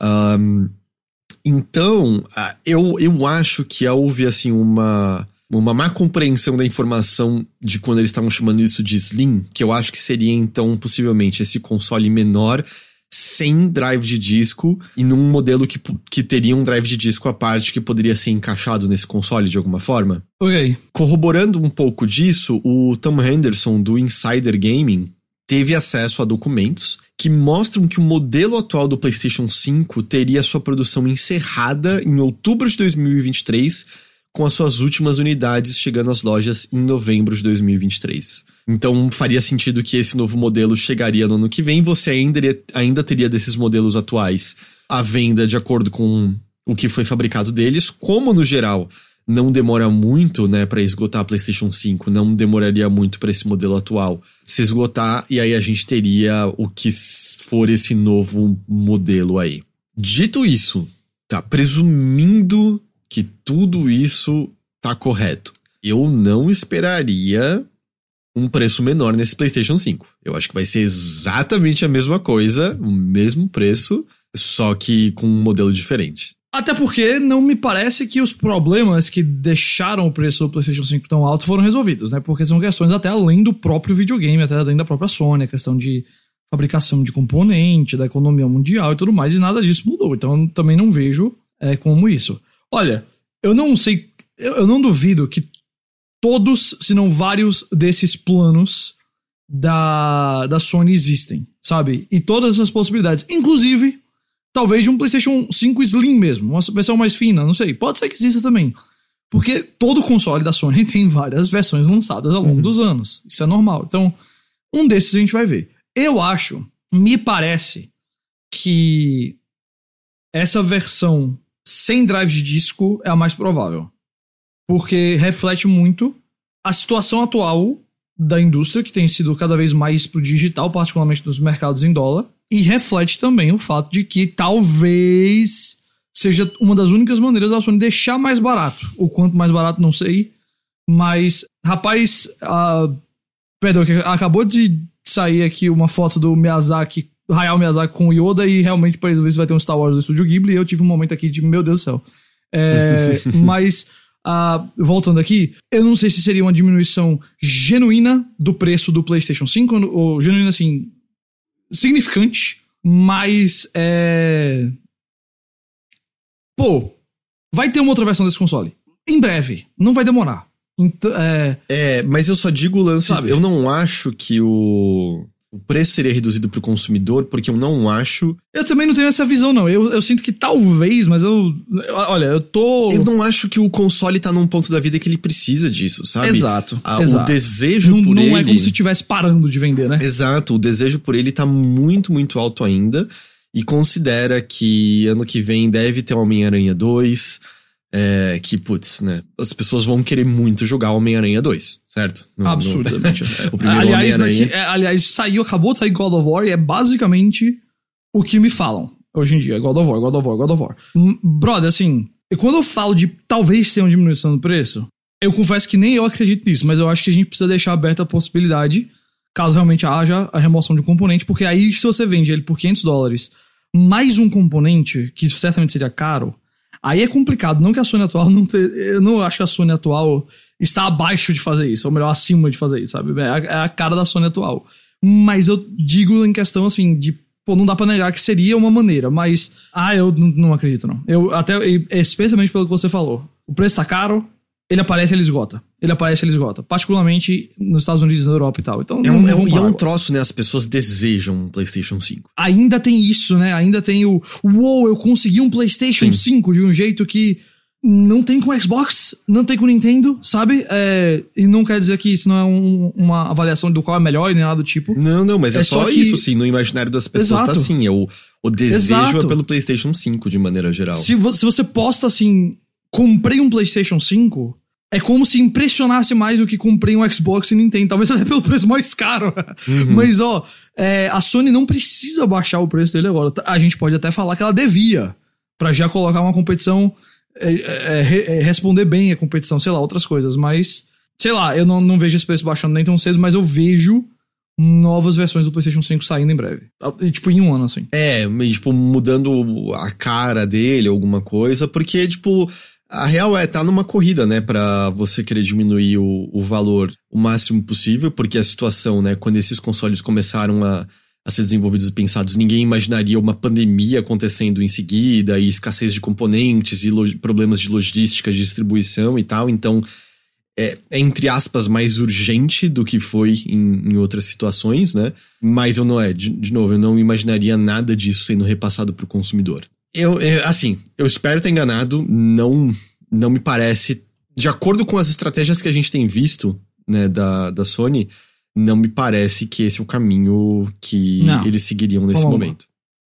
Ahn, então, eu, eu acho que houve assim uma uma má compreensão da informação de quando eles estavam chamando isso de Slim, que eu acho que seria então possivelmente esse console menor sem drive de disco e num modelo que, que teria um drive de disco à parte que poderia ser encaixado nesse console de alguma forma. ok. Corroborando um pouco disso, o Tom Henderson do Insider Gaming teve acesso a documentos que mostram que o modelo atual do PlayStation 5 teria sua produção encerrada em outubro de 2023, com as suas últimas unidades chegando às lojas em novembro de 2023. Então faria sentido que esse novo modelo chegaria no ano que vem, você ainda, ainda teria desses modelos atuais a venda de acordo com o que foi fabricado deles, como no geral não demora muito, né, para esgotar a PlayStation 5, não demoraria muito para esse modelo atual se esgotar e aí a gente teria o que for esse novo modelo aí. Dito isso, tá presumindo que tudo isso tá correto. Eu não esperaria um preço menor nesse PlayStation 5. Eu acho que vai ser exatamente a mesma coisa, o mesmo preço, só que com um modelo diferente. Até porque não me parece que os problemas que deixaram o preço do PlayStation 5 tão alto foram resolvidos, né? Porque são questões até além do próprio videogame, até além da própria Sony, a questão de fabricação de componente, da economia mundial e tudo mais, e nada disso mudou. Então também não vejo é, como isso. Olha, eu não sei, eu, eu não duvido que todos, se não vários desses planos da, da Sony existem, sabe? E todas as possibilidades, inclusive talvez de um PlayStation 5 Slim mesmo, uma versão mais fina, não sei. Pode ser que exista também. Porque todo console da Sony tem várias versões lançadas ao longo dos anos. Isso é normal. Então, um desses a gente vai ver. Eu acho, me parece que essa versão sem drive de disco é a mais provável. Porque reflete muito a situação atual da indústria, que tem sido cada vez mais pro digital, particularmente nos mercados em dólar, e reflete também o fato de que talvez seja uma das únicas maneiras da Sony deixar mais barato. O quanto mais barato, não sei. Mas, rapaz, uh, perdão, acabou de sair aqui uma foto do Miyazaki, Hayao Miyazaki com Yoda, e realmente, para se vai ter um Star Wars do Estúdio Ghibli, e eu tive um momento aqui de, meu Deus do céu. É, mas, uh, voltando aqui, eu não sei se seria uma diminuição genuína do preço do PlayStation 5, ou genuína, assim, significante, mas é pô, vai ter uma outra versão desse console. Em breve. Não vai demorar. Então, é... é, mas eu só digo o lance. Sabe? Eu não acho que o. O preço seria reduzido pro consumidor, porque eu não acho. Eu também não tenho essa visão, não. Eu, eu sinto que talvez, mas eu. Olha, eu tô. Eu não acho que o console tá num ponto da vida que ele precisa disso, sabe? Exato. A, exato. O desejo não, por não ele. Não é como se estivesse parando de vender, né? Exato. O desejo por ele tá muito, muito alto ainda e considera que ano que vem deve ter Homem-Aranha 2. É, que, putz, né? As pessoas vão querer muito jogar Homem-Aranha 2, certo? No, Absurdamente. No, o primeiro aliás, Homem-Aranha. É, aliás, saiu, acabou de sair God of War e é basicamente o que me falam hoje em dia. God of War, God of War, God of War. Brother, assim, quando eu falo de talvez ter uma diminuição no preço, eu confesso que nem eu acredito nisso, mas eu acho que a gente precisa deixar aberta a possibilidade, caso realmente haja a remoção de um componente, porque aí se você vende ele por 500 dólares mais um componente, que certamente seria caro, aí é complicado. Não que a Sony atual não ter, Eu não acho que a Sony atual está abaixo de fazer isso, ou melhor, acima de fazer isso, sabe? É a, é a cara da Sony atual. Mas eu digo em questão assim, de. Pô, não dá pra negar que seria uma maneira, mas. Ah, eu não, não acredito, não. Eu até. Especialmente pelo que você falou. O preço tá caro, ele aparece ele esgota. Ele aparece ele esgota. Particularmente nos Estados Unidos, na Europa e tal. Então, é um, é um, e é um troço, né? As pessoas desejam um PlayStation 5. Ainda tem isso, né? Ainda tem o. Uou, eu consegui um PlayStation Sim. 5 de um jeito que não tem com Xbox, não tem com Nintendo, sabe? É, e não quer dizer que isso não é um, uma avaliação do qual é melhor e nem nada do tipo. Não, não, mas é, é só, que... isso, sim. No imaginário das pessoas tá Exato. tá assim. É o, o desejo é Exato. é pelo PlayStation 5, de maneira geral. Se, vo se você posta assim, comprei um PlayStation 5 é como se impressionasse mais do que comprei um Xbox e Nintendo. Talvez até pelo preço mais caro. Uhum. Mas, ó, é, a Sony não precisa baixar o preço dele agora. A gente pode até falar que ela devia. para já colocar uma competição. É, é, é, responder bem a competição, sei lá, outras coisas. Mas, sei lá, eu não, não vejo esse preço baixando nem tão cedo, mas eu vejo novas versões do PlayStation 5 saindo em breve. Tipo, em um ano, assim. É, tipo, mudando a cara dele, alguma coisa, porque, tipo a real é, tá numa corrida, né, para você querer diminuir o, o valor o máximo possível, porque a situação, né, quando esses consoles começaram a, a ser desenvolvidos e pensados, ninguém imaginaria uma pandemia acontecendo em seguida, e escassez de componentes, e problemas de logística, de distribuição e tal, então é, é, entre aspas, mais urgente do que foi em, em outras situações, né? Mas eu não é, de, de novo, eu não imaginaria nada disso sendo repassado para o consumidor. Eu, eu, assim, eu espero ter enganado, não, não me parece. De acordo com as estratégias que a gente tem visto, né, da, da Sony, não me parece que esse é o caminho que não, eles seguiriam nesse momento.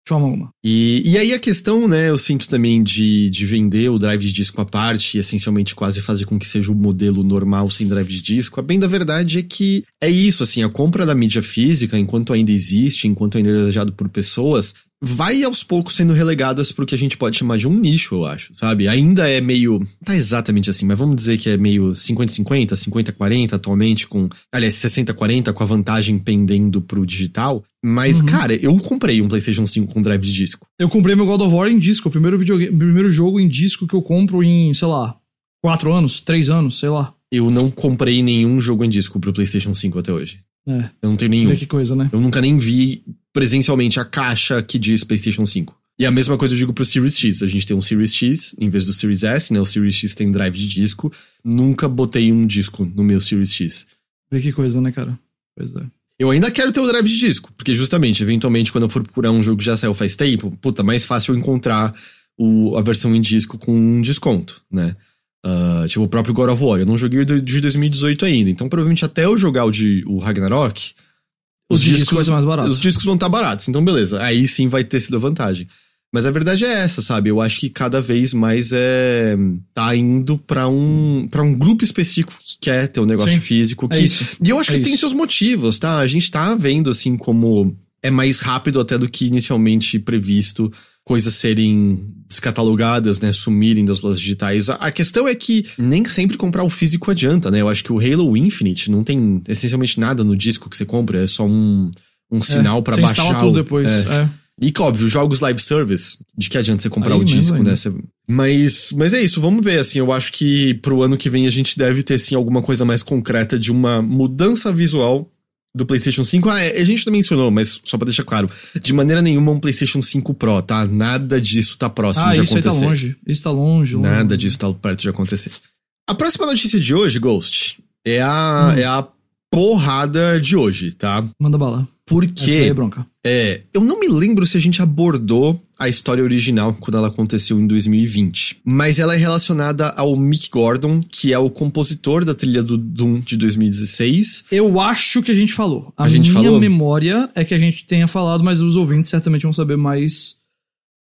De forma alguma. E, e aí a questão, né, eu sinto também de, de vender o drive de disco à parte e essencialmente quase fazer com que seja o modelo normal sem drive de disco. A bem da verdade é que é isso, assim, a compra da mídia física, enquanto ainda existe, enquanto ainda é desejado por pessoas, vai aos poucos sendo relegadas pro que a gente pode chamar de um nicho, eu acho, sabe? Ainda é meio. Tá exatamente assim, mas vamos dizer que é meio 50-50, 50-40 atualmente, com. Aliás, 60-40 com a vantagem pendendo pro digital. Mas, uhum. cara, eu comprei um PlayStation 5 com drive de disco. Eu comprei meu God of War em disco, o primeiro, videogame, primeiro jogo em disco que eu compro em, sei lá, 4 anos, 3 anos, sei lá. Eu não comprei nenhum jogo em disco pro PlayStation 5 até hoje. É. Eu não tenho nenhum. Vê que coisa, né? Eu nunca nem vi presencialmente a caixa que diz PlayStation 5. E a mesma coisa eu digo pro Series X. A gente tem um Series X em vez do Series S, né? O Series X tem drive de disco. Nunca botei um disco no meu Series X. Vê que coisa, né, cara? Pois é. Eu ainda quero ter o drive de disco, porque justamente, eventualmente, quando eu for procurar um jogo que já saiu faz tempo, puta, mais fácil encontrar o, a versão em disco com um desconto, né? Uh, tipo, o próprio God of War. Eu não joguei de 2018 ainda. Então, provavelmente, até eu jogar o de o Ragnarok, os, os discos, discos, os discos vão estar tá baratos. Então, beleza. Aí sim vai ter sido a vantagem. Mas a verdade é essa, sabe? Eu acho que cada vez mais é tá indo para um para um grupo específico que quer ter um negócio Sim, físico é que isso. e eu acho É que tem isso. seus motivos, tá? A gente tá vendo assim como é mais rápido até do que inicialmente previsto coisas serem descatalogadas, né, sumirem das lojas digitais. A, questão é que nem sempre comprar o físico adianta, né? Eu acho que o Halo Infinite não tem essencialmente nada no disco que você compra, é só um um sinal pra Você baixar. instala o- tudo depois. é. é. E que, óbvio, jogos live service, de que adianta você comprar Aí o disco, né? Você- Mas, mas é isso, vamos ver, assim, eu acho que pro ano que vem a gente deve ter, sim, alguma coisa mais concreta de uma mudança visual do PlayStation 5. Ah, é, a gente não mencionou, mas só pra deixar claro, de maneira nenhuma um PlayStation 5 Pro, tá? Nada disso tá próximo Ah, de isso aí tá acontecer. longe. Isso tá longe. longe. Nada disso tá perto de acontecer. A próxima notícia de hoje, Ghost, é a, Hum. é a porrada de hoje, tá? Manda bala. Porque... é bronca. É, eu não me lembro se a gente abordou a história original quando ela aconteceu em 2020, mas ela é relacionada ao Mick Gordon, que é o compositor da trilha do Doom de 2016. Eu acho que a gente falou. A, A gente minha falou? memória é que a gente tenha falado, mas os ouvintes certamente vão saber mais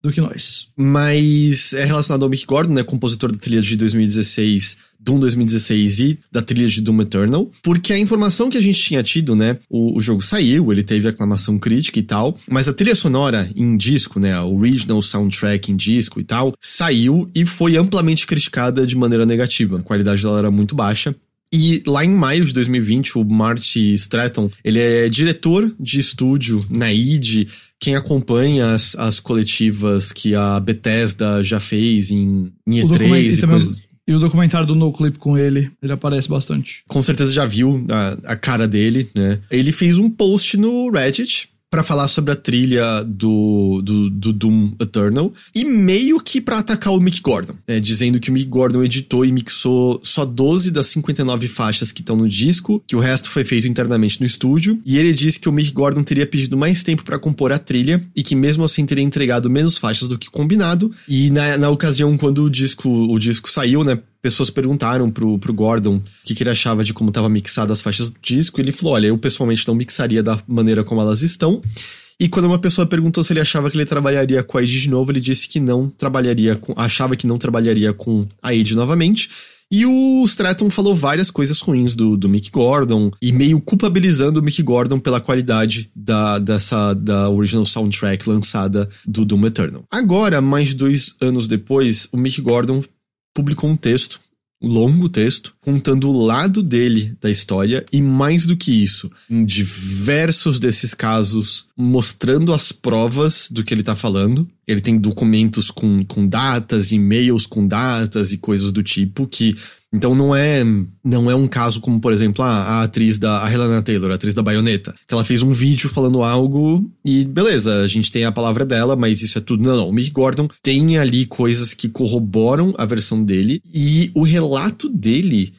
do que nós. Mas é relacionado ao Mick Gordon, né, compositor da trilha de 2016, Doom 2016 e da trilha de Doom Eternal, porque a informação que a gente tinha tido, né, o, o jogo saiu, ele teve aclamação crítica e tal, mas a trilha sonora em disco, né, a original soundtrack em disco e tal, saiu e foi amplamente criticada de maneira negativa. A qualidade dela era muito baixa. E lá em maio de 2020, o Marty Stratton, ele é diretor de estúdio na id, quem acompanha as, as coletivas que a Bethesda já fez em, em O documento- E3 e coisas. E o documentário do No Clip com ele, ele aparece bastante. Com certeza já viu a, a cara dele, né? Ele fez um post no Reddit pra falar sobre a trilha do, do, do Doom Eternal e meio que pra atacar o Mick Gordon, né? dizendo que o Mick Gordon editou e mixou só 12 das 59 faixas que estão no disco, que o resto foi feito internamente no estúdio, e ele disse que o Mick Gordon teria pedido mais tempo pra compor a trilha e que mesmo assim teria entregado menos faixas do que combinado, e na, na ocasião quando o disco, o disco saiu, né, pessoas perguntaram pro, pro Gordon o que, que ele achava de como tava mixada as faixas do disco, e ele falou: olha, eu pessoalmente não mixaria da maneira como elas estão. E quando uma pessoa perguntou se ele achava que ele trabalharia com a id de novo, ele disse que não trabalharia com. achava que não trabalharia com a id novamente. E o Stratton falou várias coisas ruins do, do Mick Gordon e meio culpabilizando o Mick Gordon pela qualidade da, dessa da original soundtrack lançada do Doom Eternal. Agora, mais de dois anos depois, o Mick Gordon publicou um texto, um longo texto, contando o lado dele da história e mais do que isso, em diversos desses casos, mostrando as provas do que ele tá falando. Ele tem documentos com, com datas, e-mails com datas e coisas do tipo que então não é não é um caso como, por exemplo, a, a atriz da a Helena Taylor, a atriz da Baioneta, que ela fez um vídeo falando algo e beleza, a gente tem a palavra dela, mas isso é tudo. Não, não. O Mick Gordon tem ali coisas que corroboram a versão dele e o relato dele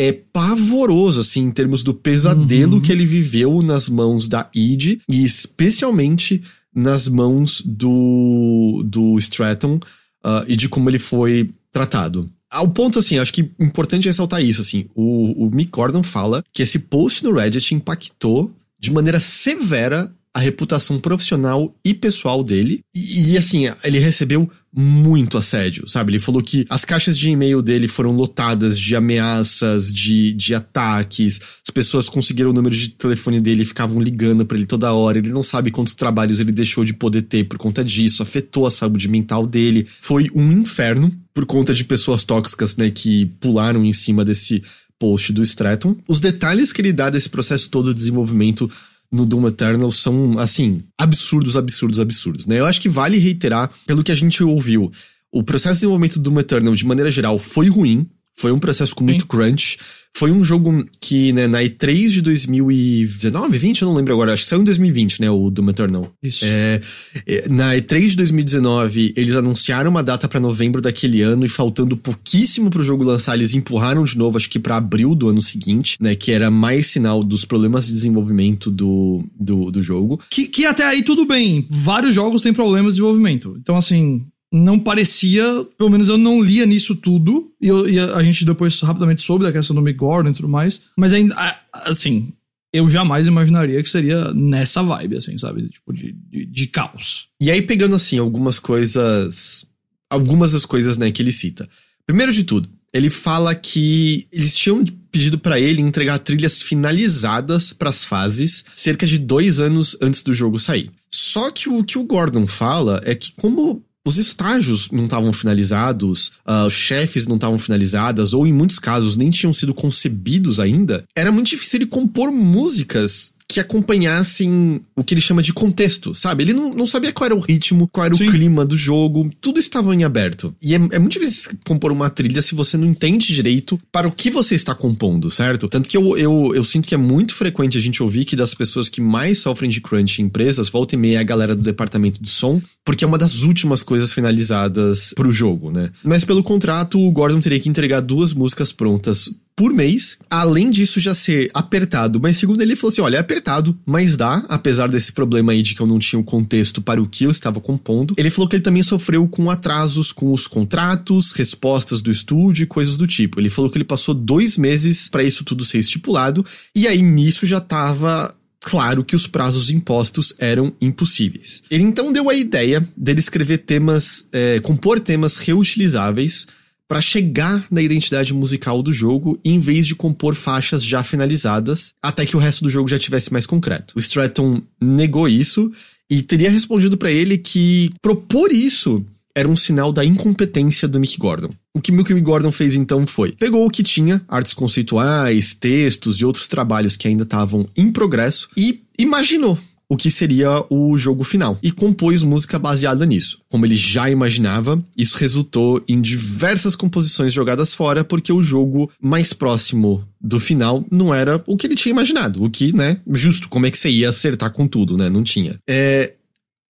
é pavoroso, assim, em termos do pesadelo Uhum. que ele viveu nas mãos da id e especialmente nas mãos do, do Stratton ah, e de como ele foi tratado. Ao ponto, assim, acho que é importante ressaltar isso, assim, o, o Mick Gordon fala que esse post no Reddit impactou de maneira severa a reputação profissional e pessoal dele. E, e, assim, ele recebeu muito assédio, sabe? Ele falou que as caixas de e-mail dele foram lotadas de ameaças, de, de ataques, as pessoas conseguiram o número de telefone dele e ficavam ligando pra ele toda hora. Ele não sabe quantos trabalhos ele deixou de poder ter por conta disso, afetou a saúde mental dele. Foi um inferno por conta de pessoas tóxicas, né, que pularam em cima desse post do Stratton. Os detalhes que ele dá desse processo todo de desenvolvimento no Doom Eternal são, assim, absurdos, absurdos, absurdos, né? Eu acho que vale reiterar, pelo que a gente ouviu, o processo de desenvolvimento do Doom Eternal, de maneira geral, foi ruim, foi um processo com muito crunch, foi um jogo que, né, na E3 de 2019, 20, eu não lembro agora, acho que saiu em 2020, né, o Doom Eternal. Isso. É, é, na E3 de 2019, eles anunciaram uma data pra novembro daquele ano e faltando pouquíssimo pro jogo lançar, eles empurraram de novo, acho que pra abril do ano seguinte, né? Que era mais sinal dos problemas de desenvolvimento do, do, do jogo. Que, que até aí tudo bem. Vários jogos têm problemas de desenvolvimento. Então, assim, não parecia, pelo menos eu não lia nisso tudo. E, eu- e a, gente depois rapidamente soube da questão do Mick Gordon e tudo mais. Mas ainda, assim, eu jamais imaginaria que seria nessa vibe, assim, sabe? Tipo, de, de, de caos. E aí, pegando assim, algumas coisas. Algumas das coisas, né, que ele cita. Primeiro de tudo, ele fala que eles tinham pedido para ele entregar trilhas finalizadas para as fases cerca de dois anos antes do jogo sair. Só que o que o Gordon fala é que, como os estágios não estavam finalizados, uh, os chefes não estavam finalizadas, ou em muitos casos nem tinham sido concebidos ainda, era muito difícil ele compor músicas que acompanhassem o que ele chama de contexto, sabe? Ele não, não sabia qual era o ritmo, qual era Sim. o clima do jogo, tudo estava em aberto. E é, é, muito difícil compor uma trilha se você não entende direito para o que você está compondo, certo? Tanto que eu, eu, eu sinto que é muito frequente a gente ouvir que das pessoas que mais sofrem de crunch em empresas, volta e meia é a galera do departamento de som, porque é uma das últimas coisas finalizadas pro jogo, né? Mas pelo contrato, o Gordon teria que entregar duas músicas prontas por mês. Além disso já ser apertado, mas segundo ele, ele falou assim: olha, é apertado, mas dá, apesar desse problema aí de que eu não tinha o contexto para o que eu estava compondo. Ele falou que ele também sofreu com atrasos com os contratos, respostas do estúdio e coisas do tipo. Ele falou que ele passou dois meses para isso tudo ser estipulado, e aí nisso já tava claro que os prazos impostos eram impossíveis. Ele então deu a ideia dele escrever temas, é, compor temas reutilizáveis para chegar na identidade musical do jogo em vez de compor faixas já finalizadas até que o resto do jogo já tivesse mais concreto. O Stratton negou isso e teria respondido para ele que propor isso era um sinal da incompetência do Mick Gordon. O que Mick Gordon fez então foi: pegou o que tinha, artes conceituais, textos e outros trabalhos que ainda estavam em progresso, e imaginou o que seria o jogo final e compôs música baseada nisso. Como ele já imaginava, isso resultou em diversas composições jogadas fora porque o jogo mais próximo do final não era o que ele tinha imaginado, o que, né, justo, como é que você ia acertar com tudo, né, não tinha. É,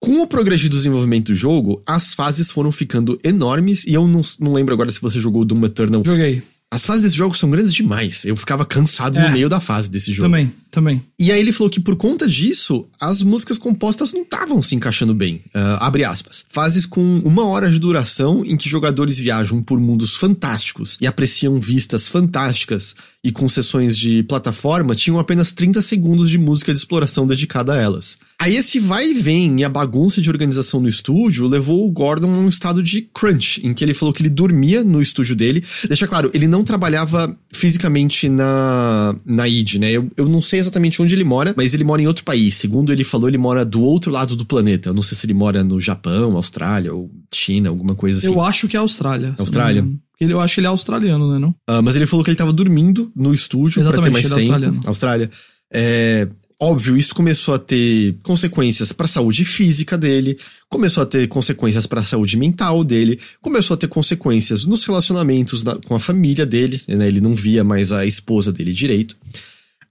com o progresso do desenvolvimento do jogo, as fases foram ficando enormes e eu não, não lembro agora se você jogou Doom Eternal. Joguei. As fases desse jogo são grandes demais. Eu ficava cansado é, no meio da fase desse jogo. Também, também. E aí ele falou que por conta disso, as músicas compostas não estavam se encaixando bem. Uh, abre aspas. Fases com uma hora de duração em que jogadores viajam por mundos fantásticos e apreciam vistas fantásticas e com sessões de plataforma tinham apenas 30 segundos de música de exploração dedicada a elas. Aí esse vai e vem e a bagunça de organização no estúdio levou o Gordon a um estado de crunch, em que ele falou que ele dormia no estúdio dele. Deixa claro, ele não trabalhava fisicamente na, na id, né? Eu, eu não sei exatamente onde ele mora, mas ele mora em outro país. Segundo ele falou, ele mora do outro lado do planeta. Eu não sei se ele mora no Japão, Austrália ou China, alguma coisa assim. Eu acho que é Austrália. Austrália? Ele, eu acho que ele é australiano, né? Não? Uh, mas ele falou que ele tava dormindo no estúdio para ter mais tempo. Australiano. Austrália. É, Óbvio, isso começou a ter consequências para a saúde física dele, começou a ter consequências para a saúde mental dele, começou a ter consequências nos relacionamentos da, com a família dele, né? Ele não via mais a esposa dele direito.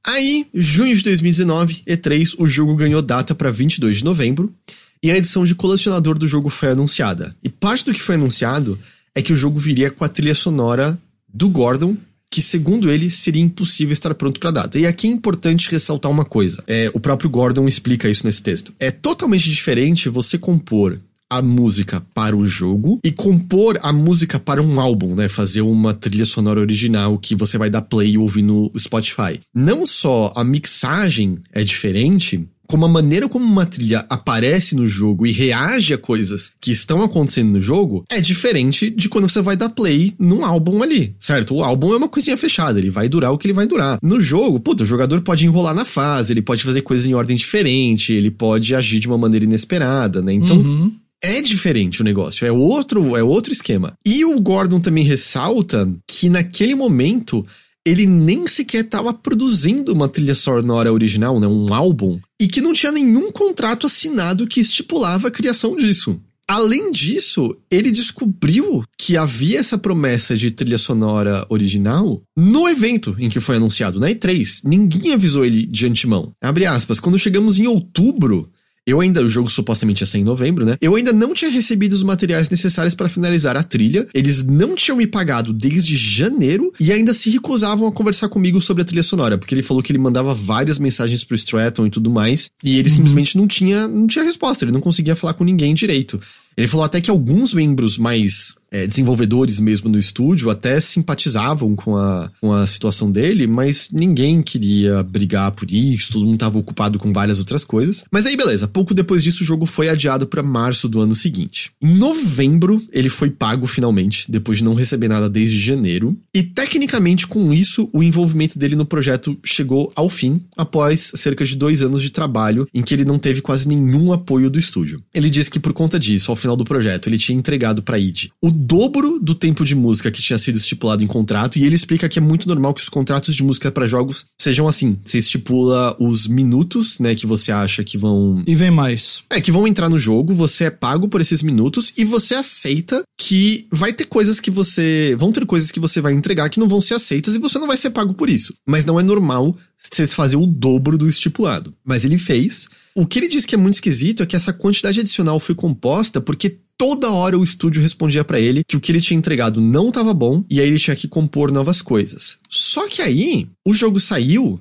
Aí, junho de 2019, E3, o jogo ganhou data para 22 de novembro e a edição de colecionador do jogo foi anunciada. E parte do que foi anunciado é que o jogo viria com a trilha sonora do Gordon que, segundo ele, seria impossível estar pronto para a data. E aqui é importante ressaltar uma coisa. É, o próprio Gordon explica isso nesse texto. É totalmente diferente você compor a música para o jogo e compor a música para um álbum, né? Fazer uma trilha sonora original que você vai dar play e ouvir no Spotify. Não só a mixagem é diferente, como a maneira como uma trilha aparece no jogo e reage a coisas que estão acontecendo no jogo é diferente de quando você vai dar play num álbum ali, certo? O álbum é uma coisinha fechada, ele vai durar o que ele vai durar. No jogo, puta, o jogador pode enrolar na fase, ele pode fazer coisas em ordem diferente, ele pode agir de uma maneira inesperada, né? Então. Uhum. É diferente o negócio, é outro, é outro esquema. E o Gordon também ressalta que naquele momento ele nem sequer estava produzindo uma trilha sonora original, né, um álbum, e que não tinha nenhum contrato assinado que estipulava a criação disso. Além disso, ele descobriu que havia essa promessa de trilha sonora original no evento em que foi anunciado, na E3. Ninguém avisou ele de antemão. Abre aspas, quando chegamos em outubro, eu ainda, o jogo supostamente ia ser em novembro, né? Eu ainda não tinha recebido os materiais necessários para finalizar a trilha. Eles não tinham me pagado desde janeiro e ainda se recusavam a conversar comigo sobre a trilha sonora, porque ele falou que ele mandava várias mensagens pro Stratton e tudo mais, e ele uhum. simplesmente não tinha, não tinha resposta, ele não conseguia falar com ninguém direito. Ele falou até que alguns membros mais é, desenvolvedores mesmo no estúdio até simpatizavam com a, com a situação dele, mas ninguém queria brigar por isso, todo mundo estava ocupado com várias outras coisas. Mas aí, beleza, pouco depois disso o jogo foi adiado para março do ano seguinte. Em novembro, ele foi pago finalmente, depois de não receber nada desde janeiro. E tecnicamente, com isso, o envolvimento dele no projeto chegou ao fim, após cerca de dois anos de trabalho, em que ele não teve quase nenhum apoio do estúdio. Ele disse que por conta disso, ao final do projeto, ele tinha entregado para id o dobro do tempo de música que tinha sido estipulado em contrato, e ele explica que é muito normal que os contratos de música para jogos sejam assim. Você estipula os minutos, né, que você acha que vão. E vem mais. É, que vão entrar no jogo, você é pago por esses minutos e você aceita que vai ter coisas que você. Vão ter coisas que você vai entregar que não vão ser aceitas e você não vai ser pago por isso. Mas não é normal você fazer o dobro do estipulado. Mas ele fez. O que ele diz que é muito esquisito é que essa quantidade adicional foi composta porque toda hora o estúdio respondia para ele que o que ele tinha entregado não estava bom e aí ele tinha que compor novas coisas. Só que aí o jogo saiu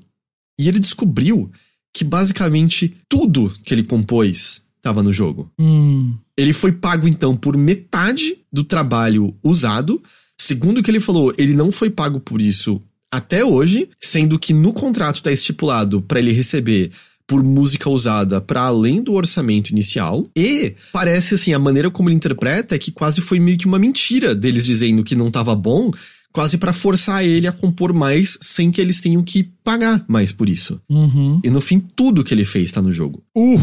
e ele descobriu que basicamente tudo que ele compôs estava no jogo. Hum. Ele foi pago então por metade do trabalho usado. Segundo o que ele falou, ele não foi pago por isso até hoje, sendo que no contrato está estipulado para ele receber por música usada para além do orçamento inicial. E parece assim, a maneira como ele interpreta é que quase foi meio que uma mentira deles dizendo que não estava bom, quase para forçar ele a compor mais sem que eles tenham que pagar mais por isso. Uhum. E no fim, tudo que ele fez tá no jogo. Uh.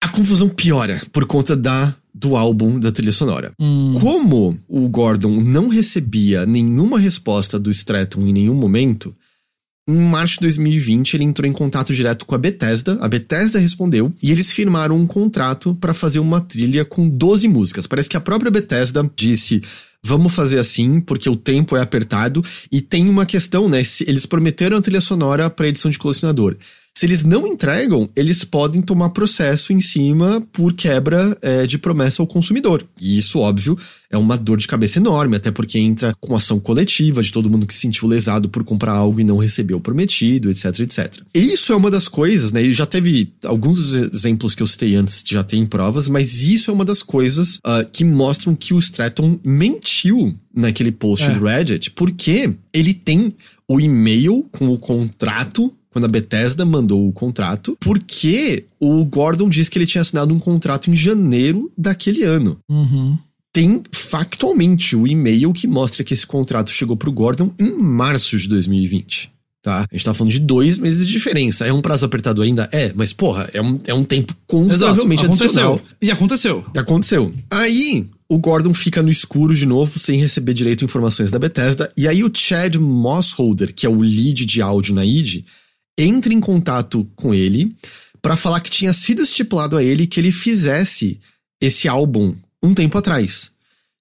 A confusão piora por conta da do álbum da trilha sonora. Hum. Como o Gordon não recebia nenhuma resposta do Stratton em nenhum momento, em março de 2020, ele entrou em contato direto com a Bethesda. A Bethesda respondeu e eles firmaram um contrato para fazer uma trilha com 12 músicas. Parece que a própria Bethesda disse: vamos fazer assim, porque o tempo é apertado. E tem uma questão, né? Eles prometeram a trilha sonora para edição de colecionador. Se eles não entregam, eles podem tomar processo em cima por quebra é, de promessa ao consumidor. E isso, óbvio, é uma dor de cabeça enorme, até porque entra com ação coletiva de todo mundo que se sentiu lesado por comprar algo e não recebeu o prometido, etc, etc. E isso é uma das coisas, né? E já teve alguns dos exemplos que eu citei antes, já tem provas, mas isso é uma das coisas uh, que mostram que o Stratton mentiu naquele post É. do Reddit, porque ele tem o e-mail com o contrato quando a Bethesda mandou o contrato, porque o Gordon disse que ele tinha assinado um contrato em janeiro daquele ano. Uhum. Tem factualmente o e-mail que mostra que esse contrato chegou pro Gordon em março de 2020. Tá? A gente tá falando de dois meses de diferença. É um prazo apertado ainda? É, mas porra, é um, é um tempo consideravelmente Exato. adicional. Aconteceu. E aconteceu. Aconteceu. Aí, o Gordon fica no escuro de novo, sem receber direito informações da Bethesda. E aí, o Chad Mossholder, que é o lead de áudio na id, entra em contato com ele para falar que tinha sido estipulado a ele que ele fizesse esse álbum um tempo atrás.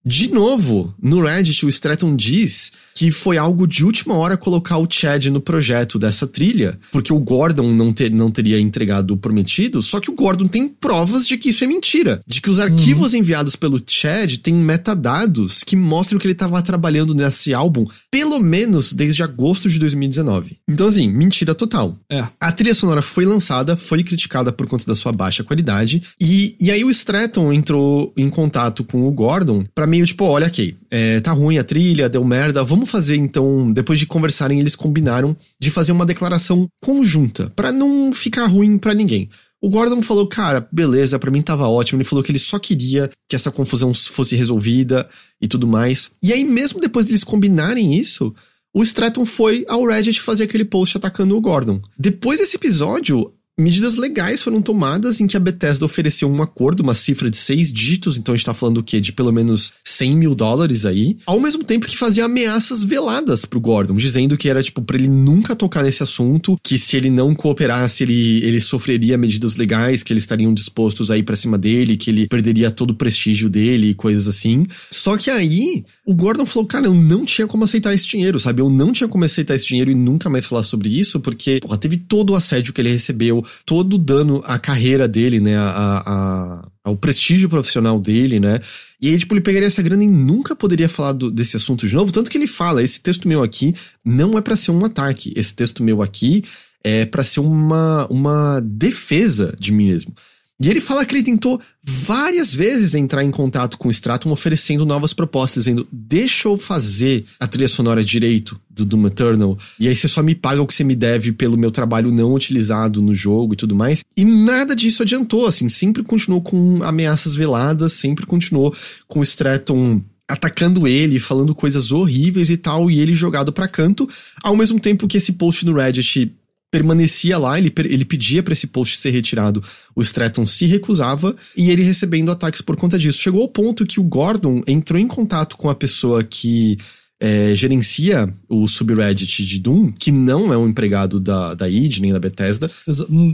De novo, no Reddit, o Stratton diz que foi algo de última hora colocar o Chad no projeto dessa trilha, porque o Gordon não, ter, não teria entregado o prometido, só que o Gordon tem provas de que isso é mentira. De que os arquivos enviados pelo Chad têm metadados que mostram que ele estava trabalhando nesse álbum pelo menos desde agosto de 2019. Então, assim, mentira total. É. A trilha sonora foi lançada, foi criticada por conta da sua baixa qualidade, e, e aí o Stratton entrou em contato com o Gordon pra meio tipo, olha aqui, é, tá ruim a trilha, deu merda, vamos fazer então, depois de conversarem, eles combinaram de fazer uma declaração conjunta, pra não ficar ruim pra ninguém. O Gordon falou, cara, beleza, pra mim tava ótimo. Ele falou que ele só queria que essa confusão fosse resolvida e tudo mais. E aí, mesmo depois deles combinarem isso, o Stratton foi ao Reddit fazer aquele post atacando o Gordon. Depois desse episódio, medidas legais foram tomadas em que a Bethesda ofereceu um acordo, uma cifra de seis dígitos, então a gente tá falando o quê? De pelo menos 100 mil dólares aí, ao mesmo tempo que fazia ameaças veladas pro Gordon, dizendo que era, tipo, pra ele nunca tocar nesse assunto, que se ele não cooperasse, ele, ele sofreria medidas legais, que eles estariam dispostos a ir pra cima dele, que ele perderia todo o prestígio dele e coisas assim. Só que aí, o Gordon falou, cara, eu não tinha como aceitar esse dinheiro, sabe? Eu não tinha como aceitar esse dinheiro e nunca mais falar sobre isso, porque, porra, teve todo o assédio que ele recebeu, todo o dano à carreira dele, né? A, a, ao prestígio profissional dele, né? E aí, tipo, ele pegaria essa grana e nunca poderia falar do- desse assunto de novo. Tanto que ele fala: esse texto meu aqui não é pra ser um ataque. Esse texto meu aqui é pra ser uma, uma defesa de mim mesmo. E ele fala que ele tentou várias vezes entrar em contato com o Stratum oferecendo novas propostas, dizendo: deixa eu fazer a trilha sonora direito do Doom Eternal, e aí você só me paga o que você me deve pelo meu trabalho não utilizado no jogo e tudo mais. E nada disso adiantou, assim, sempre continuou com ameaças veladas, sempre continuou com o Stratum atacando ele, falando coisas horríveis e tal, e ele jogado para canto, ao mesmo tempo que esse post no Reddit permanecia lá, ele, ele pedia para esse post ser retirado, o Stratton se recusava e ele recebendo ataques por conta disso. Chegou ao ponto que o Gordon entrou em contato com a pessoa que é, gerencia o subreddit de Doom, que não é um empregado da, da id nem da Bethesda.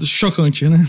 Chocante, né?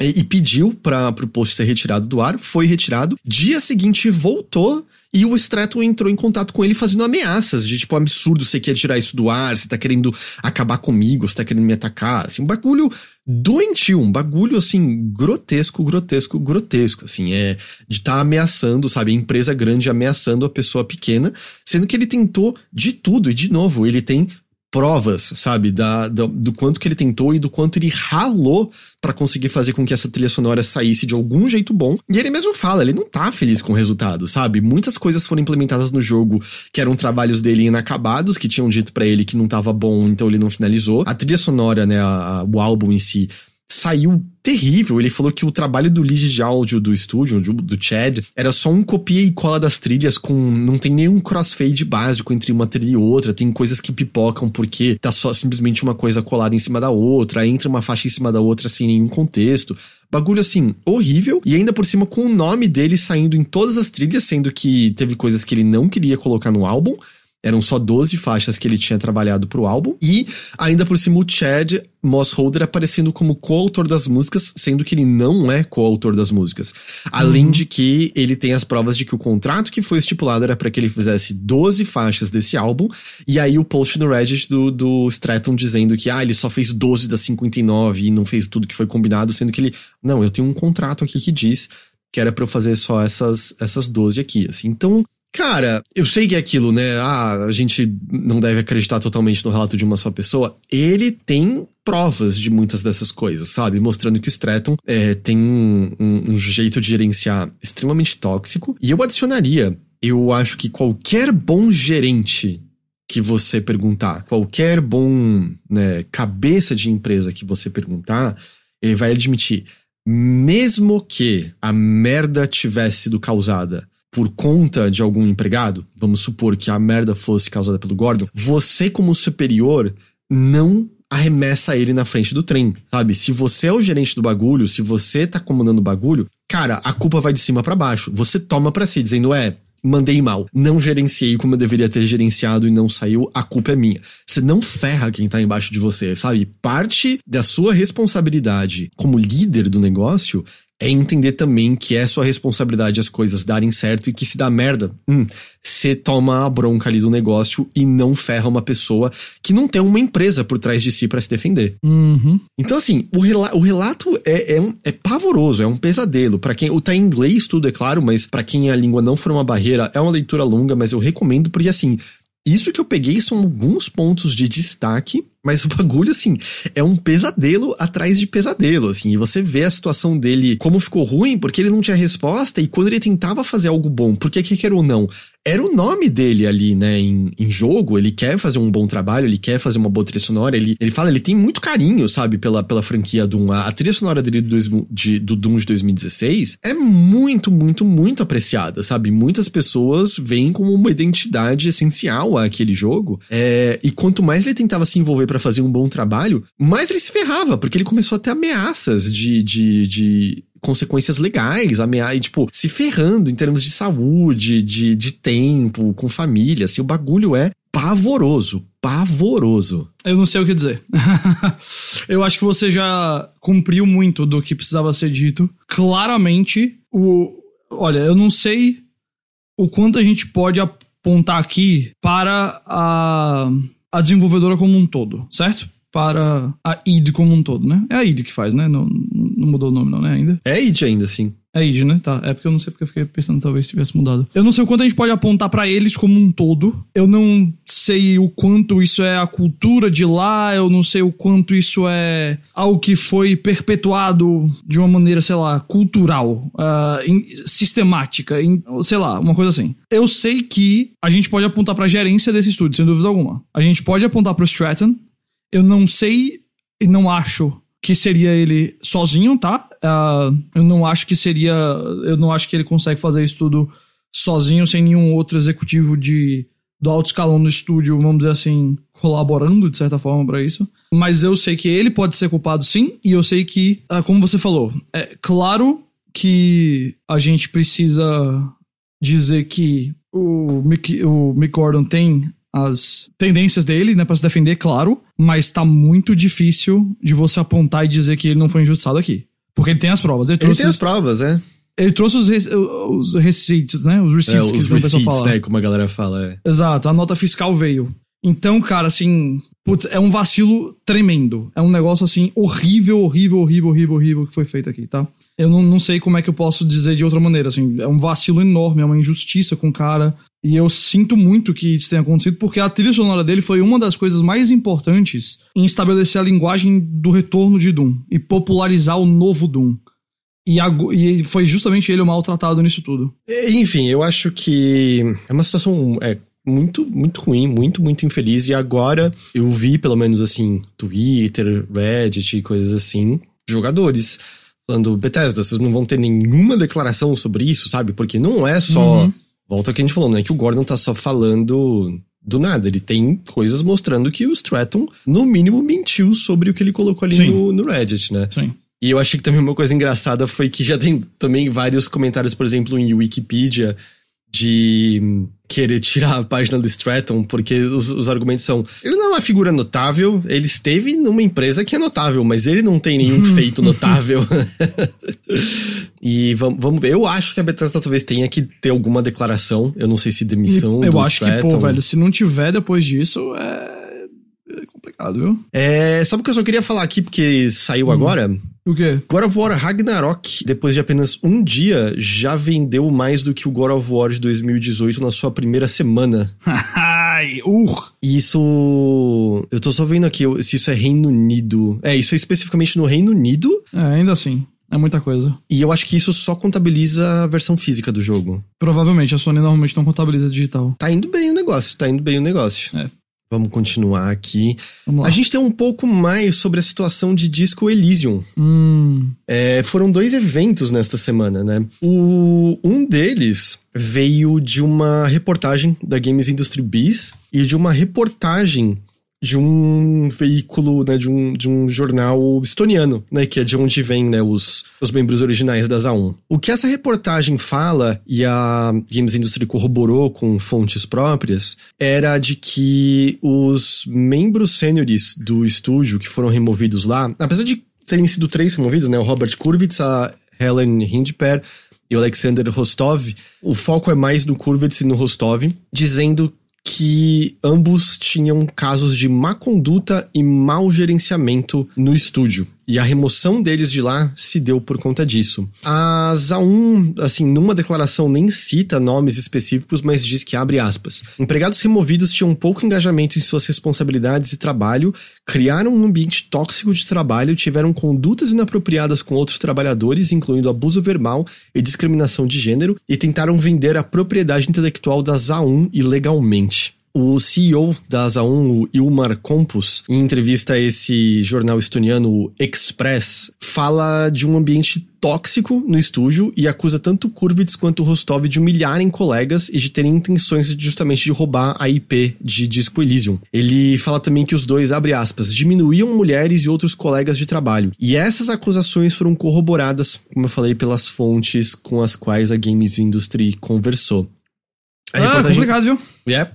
e, e pediu para o post ser retirado do ar, foi retirado. Dia seguinte voltou e o Stratton entrou em contato com ele fazendo ameaças de tipo, absurdo, você quer tirar isso do ar, você tá querendo acabar comigo, você tá querendo me atacar, assim, um bagulho doentio, um bagulho assim, grotesco, grotesco, grotesco, assim, é de estar tá ameaçando, sabe, a empresa grande ameaçando a pessoa pequena, sendo que ele tentou de tudo, e de novo, ele tem provas, sabe, da, do, do, quanto que ele tentou e do quanto ele ralou para conseguir fazer com que essa trilha sonora saísse de algum jeito bom. E ele mesmo fala, ele não tá feliz com o resultado, sabe? Muitas coisas foram implementadas no jogo que eram trabalhos dele inacabados, que tinham dito para ele que não tava bom, então ele não finalizou. A trilha sonora, né, a, a, o álbum em si, saiu terrível. Ele falou que o trabalho do lead de áudio do estúdio, do Chad, era só um copia e cola das trilhas com. Não tem nenhum crossfade básico entre uma trilha e outra. Tem coisas que pipocam porque tá só simplesmente uma coisa colada em cima da outra, entra uma faixa em cima da outra sem nenhum contexto. Bagulho assim, horrível. E ainda por cima com o nome dele saindo em todas as trilhas, sendo que teve coisas que ele não queria colocar no álbum. Eram só 12 faixas que ele tinha trabalhado pro álbum. E, ainda por cima, o Chad Mossholder aparecendo como coautor das músicas, sendo que ele não é coautor das músicas. Além uhum. de que ele tem as provas de que o contrato que foi estipulado era para que ele fizesse 12 faixas desse álbum. E aí o post no Reddit do, do Stratton dizendo que, ah, ele só fez 12 das 59 e não fez tudo que foi combinado, sendo que ele, não, eu tenho um contrato aqui que diz que era para eu fazer só essas, essas 12 aqui, assim. Então, Cara, eu sei que é aquilo, né? Ah, a gente não deve acreditar totalmente no relato de uma só pessoa. Ele tem provas de muitas dessas coisas, sabe? Mostrando que o Stratton é, tem um, um, um jeito de gerenciar extremamente tóxico. E eu adicionaria, eu acho que qualquer bom gerente que você perguntar, qualquer bom né, cabeça de empresa que você perguntar, ele vai admitir, mesmo que a merda tivesse sido causada por conta de algum empregado, vamos supor que a merda fosse causada pelo Gordon, você como superior não arremessa ele na frente do trem, sabe? Se você é o gerente do bagulho, se você tá comandando o bagulho, cara, a culpa vai de cima para baixo. Você toma para si, dizendo, é, mandei mal, não gerenciei como eu deveria ter gerenciado e não saiu, a culpa é minha. Você não ferra quem tá embaixo de você, sabe? Parte da sua responsabilidade como líder do negócio é entender também que é sua responsabilidade as coisas darem certo e que se dá merda, hum, você toma a bronca ali do negócio e não ferra uma pessoa que não tem uma empresa por trás de si para se defender. Uhum. Então, assim, o, rela o relato é, é, um, é, pavoroso, é um pesadelo. para quem. O tá em inglês, tudo, é claro, mas para quem a língua não for uma barreira, é uma leitura longa, mas eu recomendo, porque assim. Isso que eu peguei são alguns pontos de destaque mas o bagulho, assim, é um pesadelo atrás de pesadelo, assim. E você vê a situação dele, como ficou ruim, porque ele não tinha resposta, e quando ele tentava fazer algo bom, porque que quer ou não, era o nome dele ali, né, em, em jogo, ele quer fazer um bom trabalho, ele quer fazer uma boa trilha sonora, ele, ele fala, ele tem muito carinho, sabe, pela, pela franquia Doom. A, a trilha sonora dele do, de, do Doom de 2016 é muito, muito, muito apreciada, sabe? Muitas pessoas veem como uma identidade essencial àquele jogo, é, e quanto mais ele tentava se envolver para fazer um bom trabalho, mais ele se ferrava, porque ele começou a ter ameaças de, de, de consequências legais, ameaça, tipo, se ferrando em termos de saúde, de, de tempo, com família, assim, o bagulho é pavoroso, pavoroso. Eu não sei o que dizer. eu acho que você já cumpriu muito do que precisava ser dito. Claramente, o olha, eu não sei o quanto a gente pode apontar aqui para a a desenvolvedora como um todo, certo? Para a id como um todo, né? É a id que faz, né? Não, não mudou o nome, não, né? Ainda? É id ainda, sim. É id, né? Tá. É porque eu não sei porque eu fiquei pensando talvez tivesse mudado. Eu não sei o quanto a gente pode apontar para eles como um todo. Eu não sei o quanto isso é a cultura de lá, eu não sei o quanto isso é algo que foi perpetuado de uma maneira, sei lá, cultural, uh, in, sistemática, in, sei lá, uma coisa assim. Eu sei que a gente pode apontar pra gerência desse estúdio, sem dúvida alguma. A gente pode apontar pro Stratton. Eu não sei e não acho que seria ele sozinho, tá? Uh, eu não acho que seria. Eu não acho que ele consegue fazer isso tudo sozinho, sem nenhum outro executivo de do alto escalão no estúdio, vamos dizer assim, colaborando de certa forma para isso. Mas eu sei que ele pode ser culpado sim, e eu sei que, uh, como você falou, é claro que a gente precisa dizer que o Mick, o Mick Gordon tem as tendências dele, né, para se defender, claro, mas tá muito difícil de você apontar e dizer que ele não foi injustiçado aqui. Porque ele tem as provas. Ele, ele tem as provas, é. Ele trouxe os, os receipts, né? Os receipts é, que os receipts, né? Como a galera fala, é. Exato, a nota fiscal veio. Então, cara, assim, putz, é um vacilo tremendo. É um negócio, assim, horrível, horrível, horrível, horrível, horrível que foi feito aqui, tá? Eu não, não sei como é que eu posso dizer de outra maneira, assim. É um vacilo enorme, é uma injustiça com o cara. E eu sinto muito que isso tenha acontecido, porque a trilha sonora dele foi uma das coisas mais importantes em estabelecer a linguagem do retorno de Doom e popularizar o novo Doom. E, a, e foi justamente ele o maltratado nisso tudo. Enfim, eu acho que é uma situação é, muito, muito ruim, muito, muito infeliz. E agora eu vi, pelo menos assim, Twitter, Reddit e coisas assim, jogadores falando, Bethesda, vocês não vão ter nenhuma declaração sobre isso, sabe? Porque não é só. Uhum Volta ao que a gente falou, não é que o Gordon tá só falando do nada. Ele tem coisas mostrando que o Stratton, no mínimo, mentiu sobre o que ele colocou ali no, no, Reddit, né? Sim. E eu achei que também uma coisa engraçada foi que já tem também vários comentários, por exemplo, em Wikipedia, de querer tirar a página do Stratton, porque os, os, argumentos são: ele não é uma figura notável, ele esteve numa empresa que é notável, mas ele não tem nenhum feito notável. e vamos, vamos ver. Eu acho que a Bethesda talvez tenha que ter alguma declaração. Eu não sei se demissão. E, eu acho Stratton. que, pô, velho, se não tiver depois disso, é é complicado, viu? É, sabe o que eu só queria falar aqui, porque saiu hum. agora? O quê? God of War Ragnarok, depois de apenas um dia, já vendeu mais do que o God of War de 2018 na sua primeira semana. Uh. Isso. Eu tô só vendo aqui se isso é Reino Unido. É, isso é especificamente no Reino Unido. É, ainda assim. É muita coisa. E eu acho que isso só contabiliza a versão física do jogo. Provavelmente, a Sony normalmente não contabiliza digital. Tá indo bem o negócio, tá indo bem o negócio. É. Vamos continuar aqui. Vamos a gente tem um pouco mais sobre a situação de Disco Elysium. Hum. É, foram dois eventos nesta semana, né? O, um deles veio de uma reportagem da Games Industry Biz e de uma reportagem de um veículo, né, de um, de um jornal estoniano, né, que é de onde vêm, né, os, os membros originais da ZA1. O que essa reportagem fala, e a Games Industry corroborou com fontes próprias, era de que os membros sêniores do estúdio que foram removidos lá, apesar de terem sido três removidos, né, o Robert Kurwitz, a Helen Hindper e o Alexander Rostov, o foco é mais no Kurwitz e no Rostov, dizendo que ambos tinham casos de má conduta e mau gerenciamento no estúdio. E a remoção deles de lá se deu por conta disso. A ZA1, assim, numa declaração nem cita nomes específicos, mas diz que abre aspas. Empregados removidos tinham pouco engajamento em suas responsabilidades e trabalho, criaram um ambiente tóxico de trabalho, tiveram condutas inapropriadas com outros trabalhadores, incluindo abuso verbal e discriminação de gênero, e tentaram vender a propriedade intelectual da ZA1 ilegalmente. O CEO da Asa1, o Ilmar Kompus, em entrevista a esse jornal estoniano, o Express, fala de um ambiente tóxico no estúdio e acusa tanto Kurvitz quanto Rostov de humilharem colegas e de terem intenções justamente de roubar a IP de Disco Elysium. Ele fala também que os dois, abre aspas, diminuíam mulheres e outros colegas de trabalho. E essas acusações foram corroboradas, como eu falei, pelas fontes com as quais a Games Industry conversou. A ah, reportagem... complicado, viu? Yeah.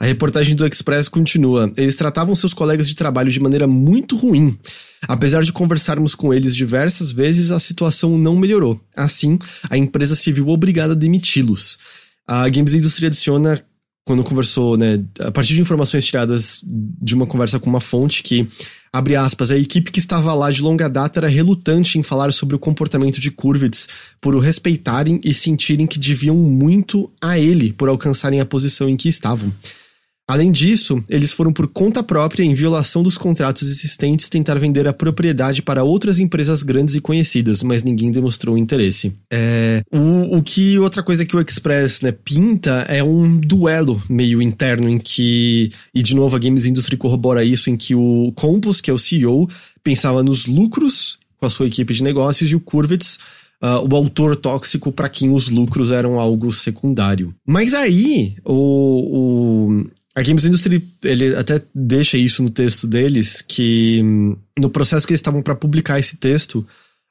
A reportagem do Express continua. Eles tratavam seus colegas de trabalho de maneira muito ruim. Apesar de conversarmos com eles diversas vezes, a situação não melhorou. Assim, a empresa se viu obrigada a demiti-los. A Games Industry adiciona quando conversou, né, a partir de informações tiradas de uma conversa com uma fonte que, abre aspas, a equipe que estava lá de longa data era relutante em falar sobre o comportamento de Kurvitz por o respeitarem e sentirem que deviam muito a ele por alcançarem a posição em que estavam. Além disso, eles foram por conta própria, em violação dos contratos existentes, tentar vender a propriedade para outras empresas grandes e conhecidas, mas ninguém demonstrou interesse. É, o, o que outra coisa que o Express né, pinta é um duelo meio interno em que, e de novo a Games Industry corrobora isso, em que o Compos, que é o CEO, pensava nos lucros com a sua equipe de negócios e o Kurvitz uh, o autor tóxico para quem os lucros eram algo secundário. Mas aí, o, o, a Games Industry, ele até deixa isso no texto deles, que hum, no processo que eles estavam para publicar esse texto,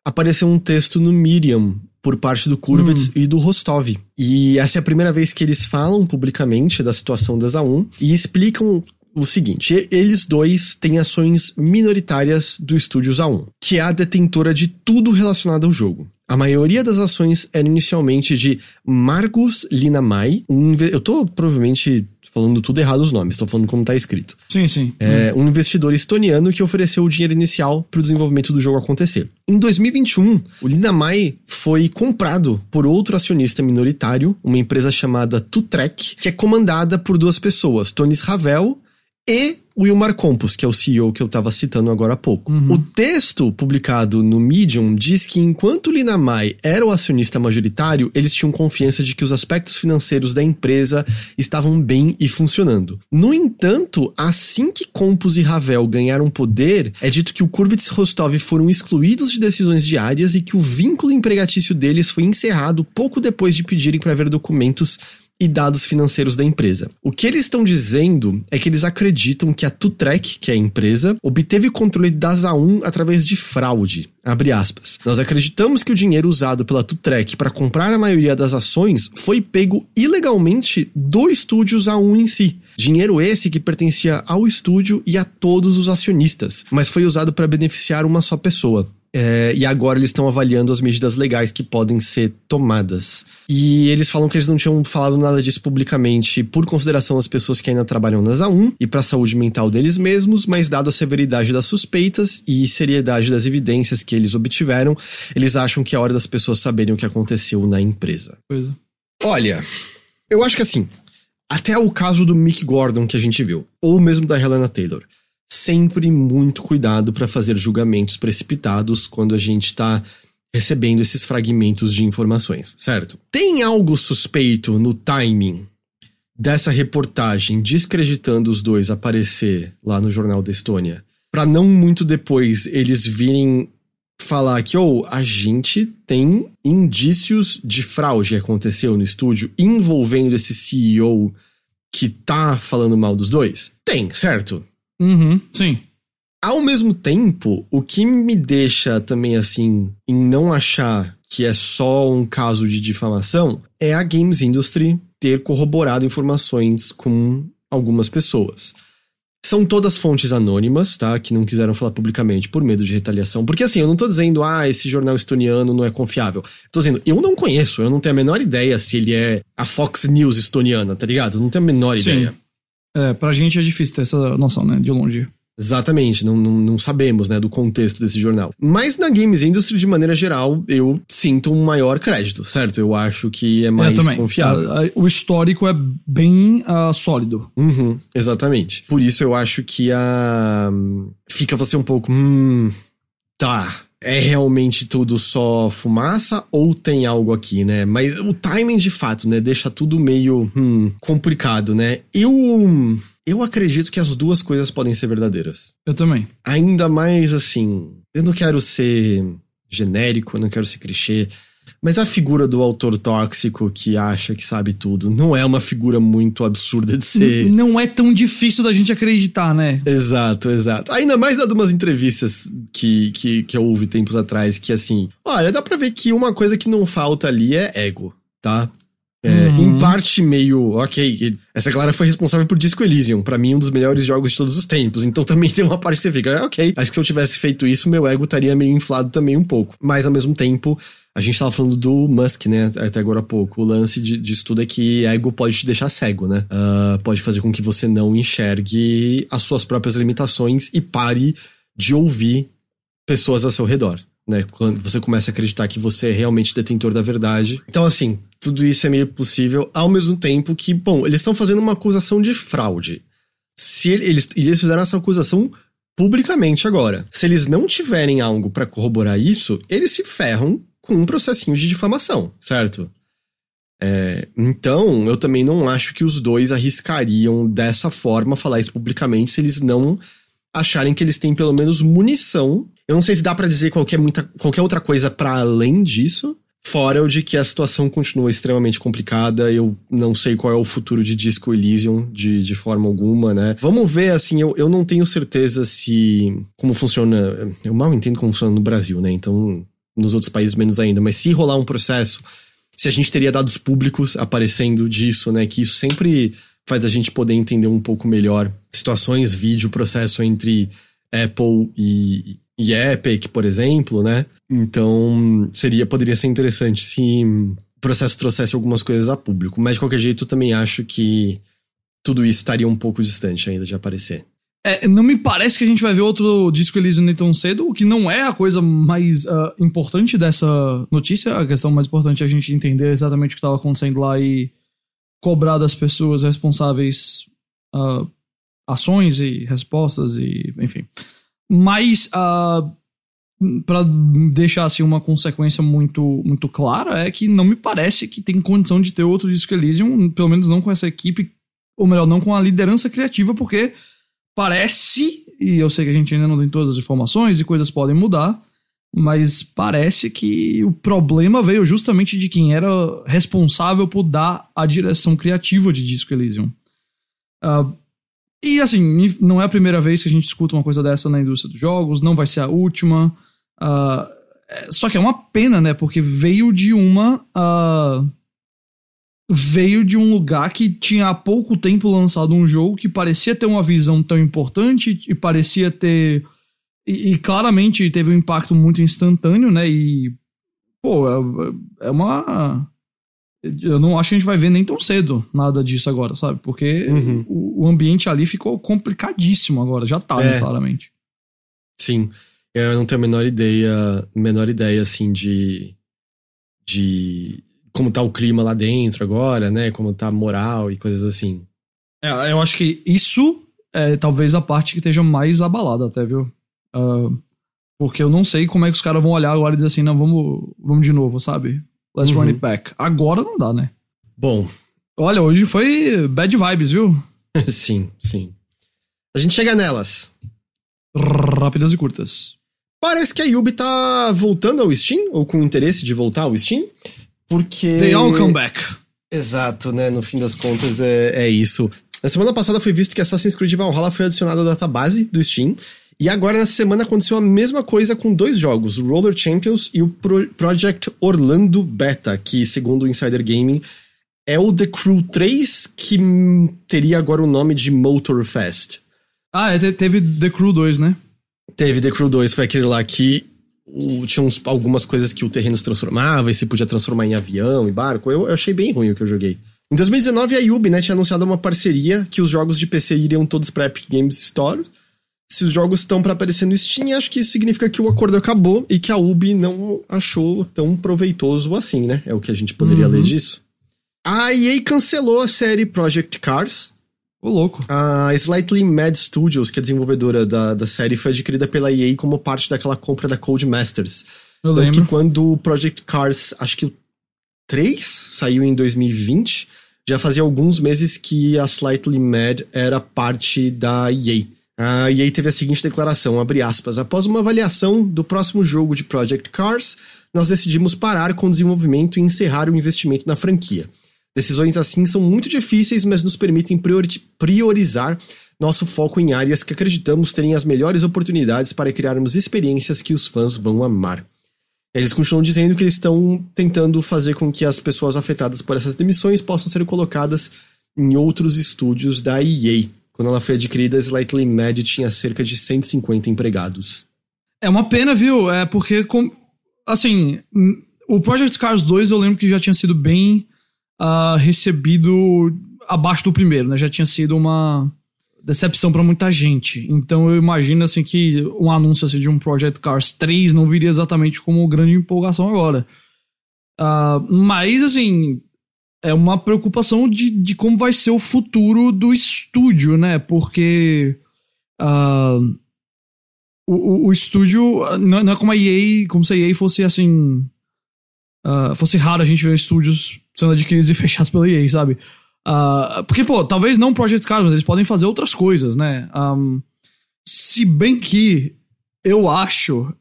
apareceu um texto no Medium por parte do Kurvitz hum. e do Rostov. E essa é a primeira vez que eles falam publicamente da situação da ZA1 e explicam o seguinte: eles dois têm ações minoritárias do estúdio ZA1, que é a detentora de tudo relacionado ao jogo. A maioria das ações era inicialmente de Margus Linamai. Um, eu tô provavelmente falando tudo errado os nomes, tô falando como tá escrito. Sim, sim. É, um investidor estoniano que ofereceu o dinheiro inicial para o desenvolvimento do jogo acontecer. Em 2021, o Linamai foi comprado por outro acionista minoritário, uma empresa chamada Tutrek, que é comandada por duas pessoas, Tonis Ravel e o Wilmar Campos, que é o CEO que eu estava citando agora há pouco. Uhum. O texto publicado no Medium diz que enquanto Linamai era o acionista majoritário, eles tinham confiança de que os aspectos financeiros da empresa estavam bem e funcionando. No entanto, assim que Campos e Ravel ganharam poder, é dito que o Kurvitz e Rostov foram excluídos de decisões diárias e que o vínculo empregatício deles foi encerrado pouco depois de pedirem para ver documentos e dados financeiros da empresa. O que eles estão dizendo é que eles acreditam que a Tutrek, que é a empresa, obteve controle da ZA1 através de fraude. Abre aspas. Nós acreditamos que o dinheiro usado pela Tutrek para comprar a maioria das ações foi pego ilegalmente do estúdio ZA1 em si. Dinheiro esse que pertencia ao estúdio e a todos os acionistas, mas foi usado para beneficiar uma só pessoa. É, e agora eles estão avaliando as medidas legais que podem ser tomadas. E eles falam que eles não tinham falado nada disso publicamente por consideração às pessoas que ainda trabalham nas A1 e para a saúde mental deles mesmos, mas dado a severidade das suspeitas e seriedade das evidências que eles obtiveram, eles acham que é hora das pessoas saberem o que aconteceu na empresa. Coisa. Olha, eu acho que assim, até o caso do Mick Gordon que a gente viu, ou mesmo da Helena Taylor sempre muito cuidado para fazer julgamentos precipitados quando a gente está recebendo esses fragmentos de informações, certo? Tem algo suspeito no timing dessa reportagem descreditando os dois aparecer lá no Jornal da Estônia, para não muito depois eles virem falar que ou oh, a gente tem indícios de fraude que aconteceu no estúdio envolvendo esse CEO que tá falando mal dos dois? Tem, certo? Uhum, sim. Ao mesmo tempo, o que me deixa também assim, em não achar que é só um caso de difamação, é a Games Industry ter corroborado informações com algumas pessoas. São todas fontes anônimas, tá? Que não quiseram falar publicamente por medo de retaliação. Porque assim, eu não tô dizendo, ah, esse jornal estoniano não é confiável. Tô dizendo, eu não conheço, eu não tenho a menor ideia se ele é a Fox News estoniana, tá ligado? Eu não tenho a menor Sim. ideia. É, pra gente é difícil ter essa noção, né? De longe. Exatamente, não, não, não, sabemos, né, do contexto desse jornal. Mas na Games Industry, de maneira geral, eu sinto um maior crédito, certo? Eu acho que é mais é, confiável. O histórico é bem uh, sólido. Uhum, exatamente. Por isso eu acho que a. Fica você um pouco. Hum. Tá é realmente tudo só fumaça ou tem algo aqui, né? Mas o timing de fato, né, deixa tudo meio hum, complicado, né? Eu eu acredito que as duas coisas podem ser verdadeiras. Eu também. Ainda mais assim, eu não quero ser genérico, eu não quero ser clichê, mas a figura do autor tóxico que acha que sabe tudo não é uma figura muito absurda de ser. N não é tão difícil da gente acreditar, né? Exato, exato. Ainda mais dado umas entrevistas que, que, que eu ouvi tempos atrás, que assim, olha, dá pra ver que uma coisa que não falta ali é ego, tá? É, uhum. Em parte, meio. Ok, essa galera foi responsável por Disco Elysium, para mim, um dos melhores jogos de todos os tempos. Então também tem uma parte que você fica, ok, acho que se eu tivesse feito isso, meu ego estaria meio inflado também um pouco. Mas ao mesmo tempo, a gente tava falando do Musk, né, até agora há pouco. O lance de, disso tudo é que ego pode te deixar cego, né? Uh, pode fazer com que você não enxergue as suas próprias limitações e pare de ouvir pessoas ao seu redor. Né, quando você começa a acreditar que você é realmente detentor da verdade. Então, assim, tudo isso é meio possível, ao mesmo tempo que, bom, eles estão fazendo uma acusação de fraude. Se eles, eles fizeram essa acusação publicamente agora. Se eles não tiverem algo para corroborar isso, eles se ferram com um processinho de difamação, certo? É, então, eu também não acho que os dois arriscariam dessa forma falar isso publicamente se eles não acharem que eles têm pelo menos munição. Eu não sei se dá para dizer qualquer, muita, qualquer outra coisa para além disso. Fora o de que a situação continua extremamente complicada, eu não sei qual é o futuro de Disco Elysium de, de forma alguma, né? Vamos ver, assim, eu, eu não tenho certeza se. como funciona. Eu mal entendo como funciona no Brasil, né? Então, nos outros países menos ainda, mas se rolar um processo, se a gente teria dados públicos aparecendo disso, né? Que isso sempre faz a gente poder entender um pouco melhor situações, vídeo, processo entre Apple e, e Epic, por exemplo, né? Então, seria poderia ser interessante se o processo trouxesse algumas coisas a público. Mas de qualquer jeito, também acho que tudo isso estaria um pouco distante ainda de aparecer. É, não me parece que a gente vai ver outro disco Elysium nem tão cedo, o que não é a coisa mais uh, importante dessa notícia. A questão mais importante é a gente entender exatamente o que estava acontecendo lá e cobrar das pessoas responsáveis uh, ações e respostas e enfim. Mas uh, para deixar assim uma consequência muito muito clara é que não me parece que tem condição de ter outro disco Elysium, pelo menos não com essa equipe, ou melhor, não com a liderança criativa, porque parece, e eu sei que a gente ainda não tem todas as informações e coisas podem mudar, mas parece que o problema veio justamente de quem era responsável por dar a direção criativa de Disco Elysium. Uh, e assim, não é a primeira vez que a gente escuta uma coisa dessa na indústria dos jogos, não vai ser a última. Uh, só que é uma pena, né? Porque veio de uma. Uh, veio de um lugar que tinha há pouco tempo lançado um jogo que parecia ter uma visão tão importante e parecia ter. E, e claramente teve um impacto muito instantâneo, né? E. Pô, é, é uma eu não acho que a gente vai ver nem tão cedo nada disso agora, sabe? Porque uhum. o, o, ambiente ali ficou complicadíssimo agora, já tá, é. claramente. Sim. Eu não tenho a menor ideia, menor ideia, assim, de. de como tá o clima lá dentro agora, né? Como tá a moral e coisas assim. É, eu acho que isso é talvez a parte que esteja mais abalada, até, viu? Uh, porque eu não sei como é que os caras vão olhar agora e dizer assim, não, vamos, vamos de novo, sabe? Let's uhum. run it back. Agora não dá, né? Bom. Olha, hoje foi bad vibes, viu? sim, sim. A gente chega nelas. Rápidas e curtas. Parece que a Yubi tá voltando ao Steam, ou com interesse de voltar ao Steam, porque... They all come back. Exato, né? No fim das contas é, é isso. Na semana passada foi visto que Assassin's Creed Valhalla foi adicionado à database do Steam, e agora, nessa semana, aconteceu a mesma coisa com dois jogos, o Roller Champions e o Pro Project Orlando Beta, que, segundo o Insider Gaming, é o The Crew 3, que teria agora o nome de Motorfest. Ah, é, teve The Crew 2, né? Teve The Crew 2, foi aquele lá que o, tinha uns, algumas coisas que o terreno se transformava e se podia transformar em avião e barco. Eu, eu achei bem ruim o que eu joguei. Em 2019, a Yubi né, tinha anunciado uma parceria que os jogos de PC iriam todos pra Epic Games Store se os jogos estão para aparecer no Steam, acho que isso significa que o acordo acabou e que a Ubi não achou tão proveitoso assim, né? É o que a gente poderia uhum. ler disso. A EA cancelou a série Project Cars. Ô, louco. A Slightly Mad Studios, que é a desenvolvedora da, da série, foi adquirida pela EA como parte daquela compra da Codemasters. Eu Tanto lembro. que quando o Project Cars, acho que o 3 saiu em 2020, já fazia alguns meses que a Slightly Mad era parte da EA. Uh, e aí teve a seguinte declaração, abre aspas, após uma avaliação do próximo jogo de Project Cars, nós decidimos parar com o desenvolvimento e encerrar o investimento na franquia. Decisões assim são muito difíceis, mas nos permitem priorizar nosso foco em áreas que acreditamos terem as melhores oportunidades para criarmos experiências que os fãs vão amar. Eles continuam dizendo que eles estão tentando fazer com que as pessoas afetadas por essas demissões possam ser colocadas em outros estúdios da EA. Quando ela foi adquirida, a Slightly Mad tinha cerca de 150 empregados. É uma pena, viu? É porque, com, assim, o Project Cars 2 eu lembro que já tinha sido bem uh, recebido abaixo do primeiro, né? Já tinha sido uma decepção para muita gente. Então eu imagino assim que um anúncio assim, de um Project Cars 3 não viria exatamente como grande empolgação agora. Uh, mas assim, é uma preocupação de, de como vai ser o futuro do estúdio, né? Porque uh, o, o, estúdio não, não, é como a EA, como se a EA fosse assim. Uh, fosse raro a gente ver estúdios sendo adquiridos e fechados pela EA, sabe? Uh, porque, pô, talvez não Project Cars, mas eles podem fazer outras coisas, né? Um, se bem que eu acho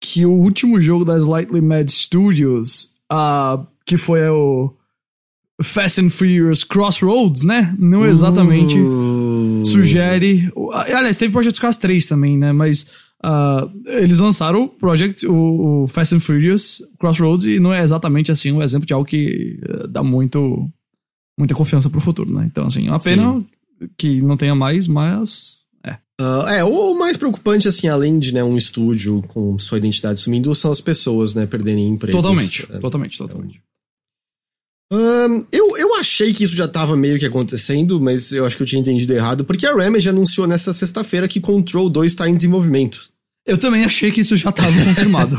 que o último jogo da Slightly Mad Studios, uh, que foi o Fast and Furious Crossroads, né? Não exatamente uh. sugere. Aliás, teve Project Cars 3 também, né? Mas uh, eles lançaram o Project, o, o, Fast and Furious Crossroads, e não é exatamente assim um exemplo de algo que uh, dá muito muita confiança pro futuro, né? Então, assim, é uma pena Sim. que não tenha mais, mas Uh, é, o mais preocupante, assim, além de né, um estúdio com sua identidade sumindo, são as pessoas, né, perderem emprego. Totalmente, é. totalmente, totalmente. Um, eu, eu achei que isso já tava meio que acontecendo, mas eu acho que eu tinha entendido errado, porque a Remedy anunciou nesta sexta-feira que Control 2 está em desenvolvimento. Eu também achei que isso já tava confirmado.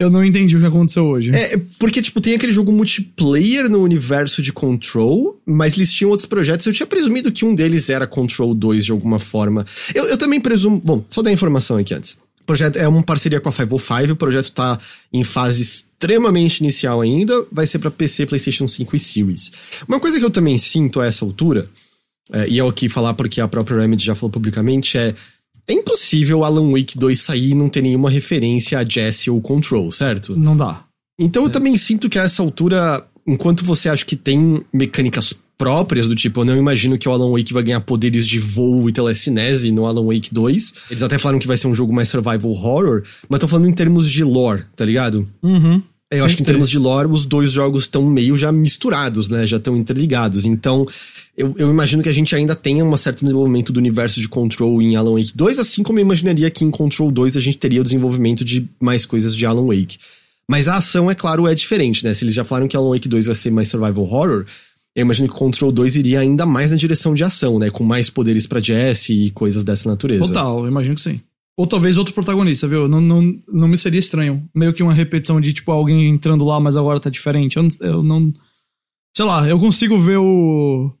Eu não entendi o que aconteceu hoje. É, porque, tipo, tem aquele jogo multiplayer no universo de Control, mas eles tinham outros projetos. Eu tinha presumido que um deles era Control 2 de alguma forma. Eu, eu também presumo. Bom, só dar informação aqui antes. O projeto é uma parceria com a 505, o projeto tá em fase extremamente inicial ainda, vai ser para PC, PlayStation 5 e Series. Uma coisa que eu também sinto a essa altura, é, e é o que falar porque a própria Remedy já falou publicamente, é é impossível Alan Wake 2 sair e não ter nenhuma referência a Jesse ou Control, certo? Não dá. Então é. eu também sinto que a essa altura, enquanto você acha que tem mecânicas próprias do tipo, eu não imagino que o Alan Wake vai ganhar poderes de voo e telecinese no Alan Wake 2. Eles até falaram que vai ser um jogo mais survival horror, mas tô falando em termos de lore, tá ligado? Uhum. Eu acho que em termos de lore, os dois jogos estão meio já misturados, né? Já estão interligados. Então, eu, eu, imagino que a gente ainda tenha um certo desenvolvimento do universo de Control em Alan Wake 2, assim como eu imaginaria que em Control 2 a gente teria o desenvolvimento de mais coisas de Alan Wake. Mas a ação, é claro, é diferente, né? Se eles já falaram que Alan Wake 2 vai ser mais survival horror, eu imagino que Control 2 iria ainda mais na direção de ação, né? Com mais poderes para Jesse e coisas dessa natureza. Total, eu imagino que sim. Ou talvez outro protagonista, viu? Não, não, não me seria estranho. Meio que uma repetição de, tipo, alguém entrando lá, mas agora tá diferente. Eu. Eu não sei lá, eu consigo ver o.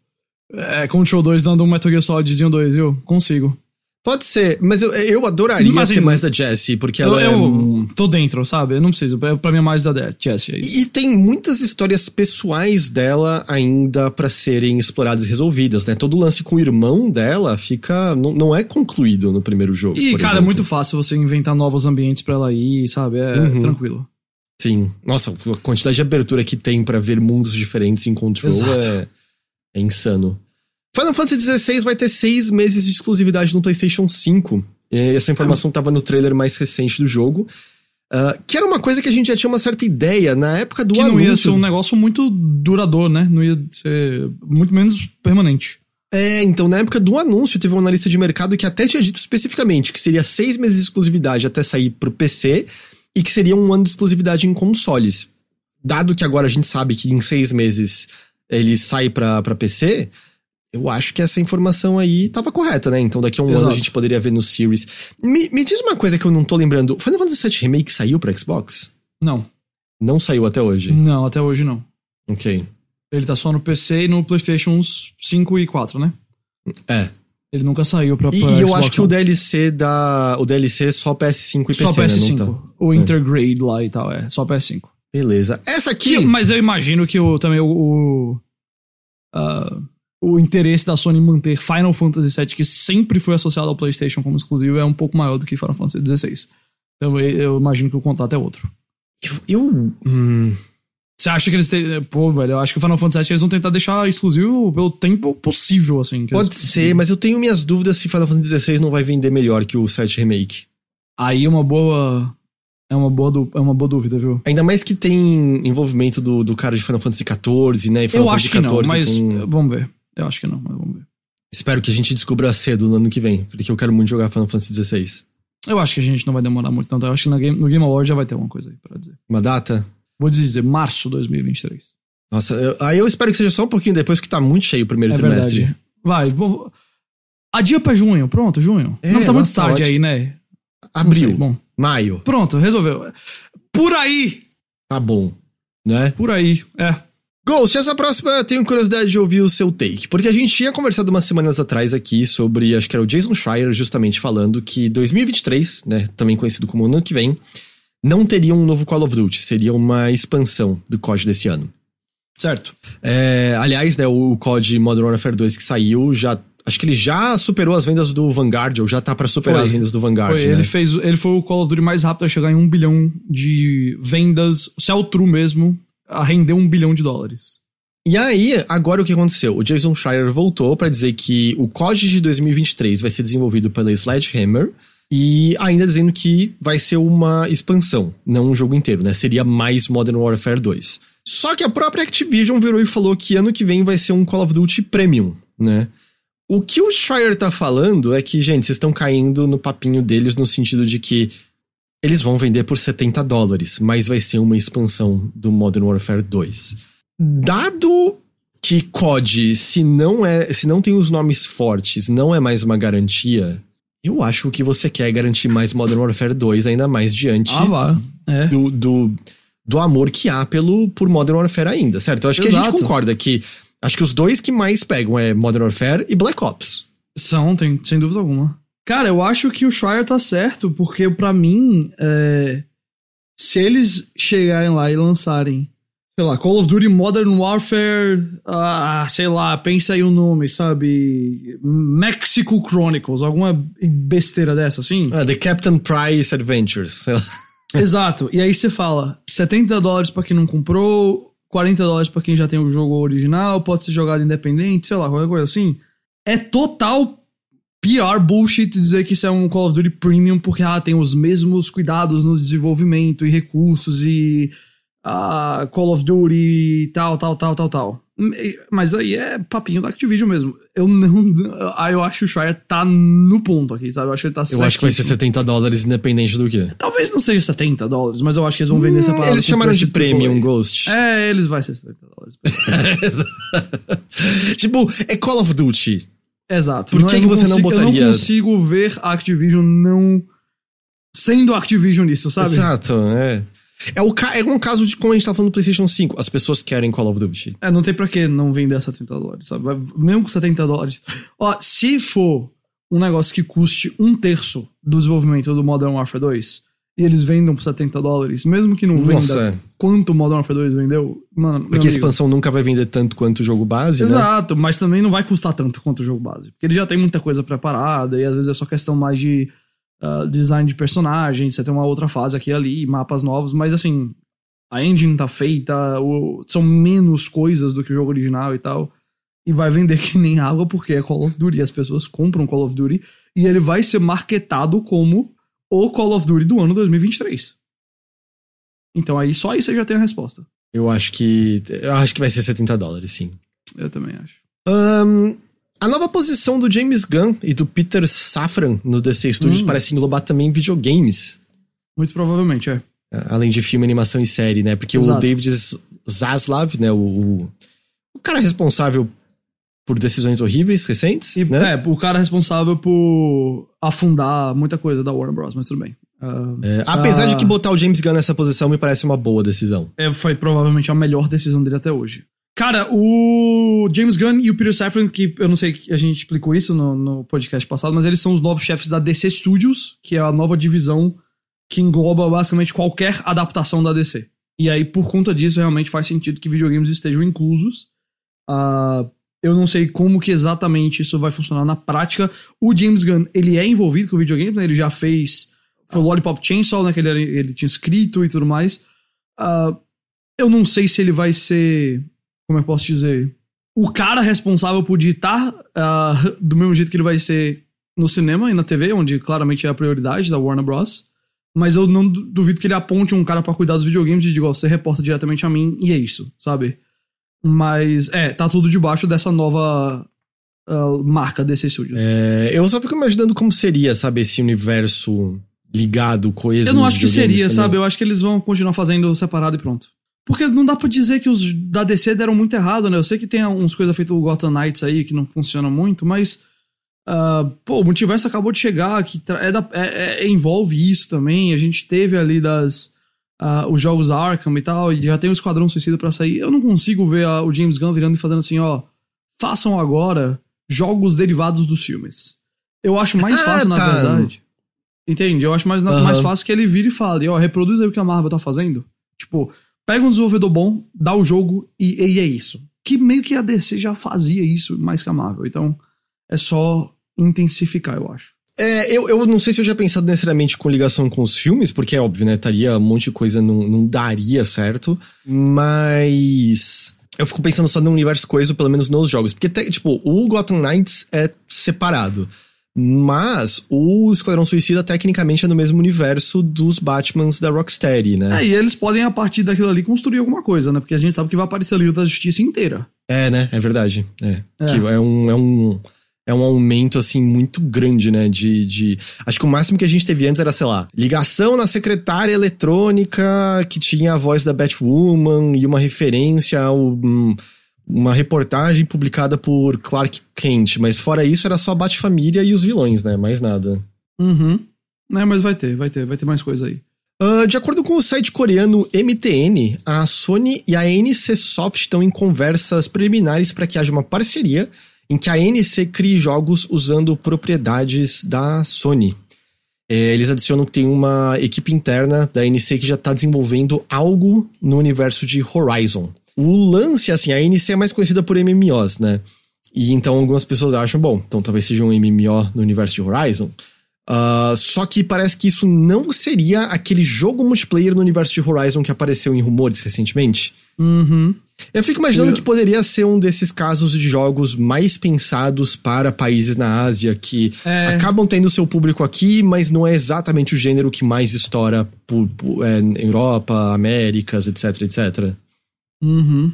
É, Control 2 dando um Metal Gear Solidzinho 2, viu? Consigo. Pode ser, mas eu, eu adoraria mas, ter mais da Jessie, porque ela eu, é. Eu tô dentro, sabe? Eu não preciso. Pra mim é mais da Jessie. É e, tem muitas histórias pessoais dela ainda para serem exploradas e resolvidas, né? Todo lance com o irmão dela fica. Não, não é concluído no primeiro jogo. E, cara, exemplo. é muito fácil você inventar novos ambientes para ela ir, sabe? É uhum. tranquilo. Sim. Nossa, a quantidade de abertura que tem para ver mundos diferentes em Control é, é insano. Final Fantasy XVI vai ter seis meses de exclusividade no PlayStation 5. Essa informação estava no trailer mais recente do jogo. Uh, que era uma coisa que a gente já tinha uma certa ideia na época do que anúncio. não ia ser um negócio muito duradouro, né? Não ia ser muito menos permanente. É, então na época do anúncio teve um analista de mercado que até tinha dito especificamente que seria seis meses de exclusividade até sair pro PC e que seria um ano de exclusividade em consoles. Dado que agora a gente sabe que em seis meses ele sai pra, pra PC, eu acho que essa informação aí tava correta, né? Então daqui a um Exato. ano a gente poderia ver no Series. Me, me diz uma coisa que eu não tô lembrando. Final Fantasy VII Remake saiu pra Xbox? Não. Não saiu até hoje? Não, até hoje não. Ok. Ele tá só no PC e no PlayStation 5 e 4, né? É. Ele nunca saiu pra, pra E, e eu acho que não. o DLC da. O DLC é só PS5 e PC. Só PS5. Né? Tá? O Intergrade é. lá e tal, é. Só PS5. Beleza. Essa aqui. Que, mas eu imagino que o, também o. o uh, o interesse da Sony manter Final Fantasy VII, que sempre foi associado ao PlayStation como exclusivo, é um pouco maior do que Final Fantasy XVI. Então eu imagino que o contato é outro. Eu. eu hum... Você acha que eles têm. Pô, velho, eu acho que o Final Fantasy VII eles vão tentar deixar exclusivo pelo tempo possível, assim. Pode ser, mas eu tenho minhas dúvidas se Final Fantasy XVI não vai vender melhor que o 7 Remake. Aí é uma boa. É uma boa, é uma boa dúvida, viu? Ainda mais que tem envolvimento do, do cara de Final Fantasy XIV, né? eu acho que não, mas com... vamos ver. Eu acho que não, mas vamos ver. Espero que a gente descubra cedo no ano que vem, porque eu quero muito jogar Final Fantasy XVI. Eu acho que a gente não vai demorar muito, não. Eu acho que no Game, no Game Award já vai ter alguma coisa aí pra dizer. Uma data? Vou dizer, março de 2023. Nossa, eu, aí eu espero que seja só um pouquinho depois, que tá muito cheio o primeiro é trimestre. Verdade. Vai, vou, adia pra junho, pronto, junho. É, não tá muito tá tarde tá aí, né? Abril, bom. maio. Pronto, resolveu. Por aí! Tá bom, né? Por aí, é. Ghost, essa próxima eu tenho curiosidade de ouvir o seu take, porque a gente tinha conversado umas semanas atrás aqui sobre, acho que era o Jason Schreier justamente falando que 2023, né, também conhecido como ano que vem, não teria um novo Call of Duty, seria uma expansão do COD desse ano. Certo. É, aliás, né, o COD Modern Warfare 2 que saiu já Acho que ele já superou as vendas do Vanguard, ou já tá para superar Foi. as vendas do Vanguard, Foi, né? ele, fez, ele foi o Call of Duty mais rápido a chegar em um bilhão de vendas, sell-through mesmo, a render um bilhão de dólares. E aí, agora o que aconteceu? O Jason Schreier voltou pra dizer que o COD de 2023 vai ser desenvolvido pela Sledgehammer e ainda dizendo que vai ser uma expansão, não um jogo inteiro, né? Seria mais Modern Warfare 2. Só que a própria Activision virou e falou que ano que vem vai ser um Call of Duty Premium, né? O que o Schreier tá falando é que, gente, vocês estão caindo no papinho deles no sentido de que eles vão vender por 70 dólares, mas vai ser uma expansão do Modern Warfare 2. Dado que COD, se não é, se não tem os nomes fortes, não é mais uma garantia, eu acho que você quer garantir mais Modern Warfare 2, ainda mais diante Ah. É. do, do, do amor que há pelo, por Modern Warfare ainda, certo? Eu acho que a gente Exato. concorda que acho que os dois que mais pegam é Modern Warfare e Black Ops. São, tem, sem dúvida alguma. Cara, eu acho que o Schreier tá certo, porque pra mim, é, se eles chegarem lá e lançarem, sei lá, Call of Duty Modern Warfare, ah, sei lá, pensa aí o nome, sabe? Mexico Chronicles, alguma besteira dessa assim. Ah, The Captain Price Adventures. sei lá. Exato. E aí você fala, 70 dólares pra quem não comprou, 40 dólares pra quem já tem o jogo original, pode ser jogado independente, sei lá, qualquer coisa assim. É total PR bullshit dizer que isso é um Call of Duty Premium porque ah, tem os mesmos cuidados no desenvolvimento e recursos e ah, Call of Duty e tal, tal, tal, tal, tal. Mas aí é papinho da Activision mesmo. Eu não. Ah, eu acho que o Schreier tá no ponto aqui, sabe? Eu acho que ele tá Eu acho que vai ser certíssimo. 70 dólares independente do que. Talvez não seja 70 dólares, mas eu acho que eles vão vender essa parada. Hum, Eles com chamaram de Premium. Ghost. É, eles vai ser 70 dólares. tipo, é Call of Duty. Exato. Por que eu que você não consigo- Eu botaria- não consigo ver a Activision não sendo Activision nisso, sabe? Exato, é. É, o é um caso de como a gente tá falando do PlayStation 5. As pessoas querem Call of Duty. É, não tem pra que não vender a 70 dólares, sabe? Mesmo com 70 dólares. Ó, se for um negócio que custe um terço do desenvolvimento do Modern Warfare 2 e eles vendam por 70 dólares, mesmo que não venda Nossa. quanto o Modern Warfare 2 vendeu, mano. Porque a expansão nunca vai vender tanto quanto o jogo base, né? Exato, mas também não vai custar tanto quanto o jogo base. Porque ele já tem muita coisa preparada e às vezes é só questão mais de ah, design de personagem, você tem uma outra fase aqui e ali, mapas novos, mas assim, a engine tá feita, o- são menos coisas do que o jogo original e tal. E vai vender que nem água porque é Call of Duty. As pessoas compram Call of Duty e ele vai ser marketado como o Call of Duty do ano 2023. Então aí só aí você já tem a resposta. Eu acho que. Eu acho que vai ser 70 dólares, sim. Eu também acho. Ahn, a nova posição do James Gunn e do Peter Safran no DC Studios Hum. parece englobar também videogames. Muito provavelmente, é. Além de filme, animação e série, né? Porque Exato. o David Zaslav, né? O, o, o cara responsável por decisões horríveis recentes, E, né? É, o cara responsável por afundar muita coisa da Warner Bros., mas tudo bem. Ah, É, apesar Ah. de que botar o James Gunn nessa posição me parece uma boa decisão. é, foi provavelmente a melhor decisão dele até hoje. Cara, o James Gunn e o Peter Safran, que eu não sei que a gente explicou isso no, no podcast passado, mas eles são os novos chefes da DC Studios, que é a nova divisão que engloba basicamente qualquer adaptação da DC. E aí, por conta disso, realmente faz sentido que videogames estejam inclusos. Ah, eu não sei como que exatamente isso vai funcionar na prática. O James Gunn, ele é envolvido com videogames, né? Ele já fez... Foi o Lollipop Chainsaw, né? Que ele, era- ele tinha escrito e tudo mais. Ah, eu não sei se ele vai ser... Como eu posso dizer? O cara responsável por ditar ah, do mesmo jeito que ele vai ser no cinema e na TV, onde claramente é a prioridade da Warner Bros. Mas eu não du- duvido que ele aponte um cara pra cuidar dos videogames e diga, você reporta diretamente a mim e é isso, sabe? Mas, é, tá tudo debaixo dessa nova ah, marca DC Studios. É, eu só fico imaginando como seria, sabe, esse universo ligado, coeso. eu não acho que seria, também. sabe? Eu acho que eles vão continuar fazendo separado e pronto. Porque não dá pra dizer que os da DC deram muito errado, né? Eu sei que tem uns coisas feitas do Gotham Knights aí que não funcionam muito, mas. ah, pô, o multiverso acabou de chegar, que é da- é- é- envolve isso também. A gente teve ali das. Uh, os jogos Arkham e tal, e já tem o Esquadrão Suicida para sair, eu não consigo ver uh, o James Gunn virando e fazendo assim, ó, façam agora jogos derivados dos filmes. Eu acho mais Ah, fácil, na tá. verdade. Entende? Eu acho mais, na- Aham. mais fácil que ele vire e fale, ó, reproduz aí o que a Marvel tá fazendo. Tipo, pega um desenvolvedor bom, dá o jogo e, e é isso. Que meio que a DC já fazia isso mais que a Marvel. Então, é só intensificar, eu acho. É, eu, eu não sei se eu já pensado necessariamente com ligação com os filmes, porque é óbvio, né? Estaria um monte de coisa, não, não daria certo. Mas. Eu fico pensando só no universo coeso, pelo menos nos jogos. Porque, te- tipo, o Gotham Knights é separado. Mas o Esquadrão Suicida, tecnicamente, é no mesmo universo dos Batmans da Rocksteady, né? É, e eles podem, a partir daquilo ali, construir alguma coisa, né? Porque a gente sabe que vai aparecer a Liga da Justiça inteira. É, né? É verdade. É. É. Que é um. É um é um aumento, assim, muito grande, né? De, de. Acho que o máximo que a gente teve antes era, sei lá, ligação na secretária eletrônica que tinha a voz da Batwoman e uma referência ao. um, uma reportagem publicada por Clark Kent. Mas fora isso, era só a Bat-Família e os vilões, né? Mais nada. Uhum. Né, mas vai ter, vai ter, vai ter mais coisa aí. Ah, de acordo com o site coreano MTN, a Sony e a NC Soft estão em conversas preliminares para que haja uma parceria em que a NC crie jogos usando propriedades da Sony. É, eles adicionam que tem uma equipe interna da NC que já está desenvolvendo algo no universo de Horizon. O lance, assim, a NC é mais conhecida por MMOs, né? E então algumas pessoas acham, bom, então talvez seja um MMO no universo de Horizon. Ah, só que parece que isso não seria aquele jogo multiplayer no universo de Horizon que apareceu em rumores recentemente. Uhum. Eu fico imaginando que poderia ser um desses casos de jogos mais pensados para países na Ásia que É. acabam tendo seu público aqui, mas não é exatamente o gênero que mais estoura por, por- é, Europa, Américas, etc, etc. Uhum.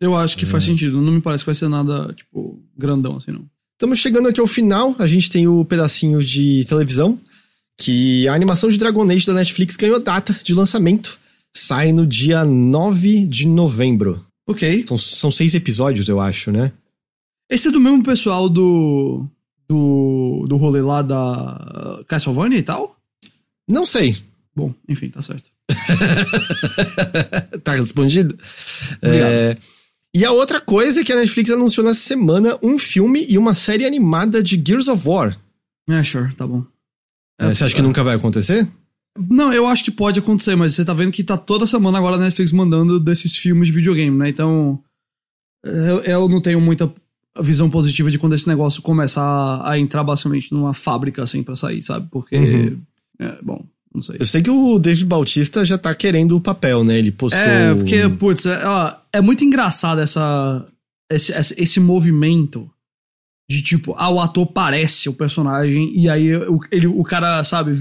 Eu acho que É. faz sentido. Não me parece que vai ser nada, tipo, grandão assim, não. Estamos chegando aqui ao final. A gente tem o pedacinho de televisão. Que a animação de Dragon Age da Netflix ganhou data de lançamento. Sai no dia 9 de novembro. Ok. São, são seis episódios, eu acho, né? Esse é do mesmo pessoal do. do. do rolê lá da Castlevania e tal? Não sei. Bom, enfim, tá certo. tá respondido? Obrigado. É, E a outra coisa é que a Netflix anunciou nessa semana um filme e uma série animada de Gears of War. É, sure, tá bom. É, você acha que nunca vai acontecer? Não, eu acho que pode acontecer, mas você tá vendo que tá toda semana agora a Netflix mandando desses filmes de videogame, né? Então. Eu, eu não tenho muita visão positiva de quando esse negócio começar a entrar basicamente numa fábrica assim pra sair, sabe? Porque. Uhum. É, bom, não sei. Eu sei que o David Bautista já tá querendo o papel, né? Ele postou. É, porque, putz, é, ó, é muito engraçado essa, esse, esse, movimento de tipo, ah, o ator parece o personagem, e aí o, ele, o cara, sabe,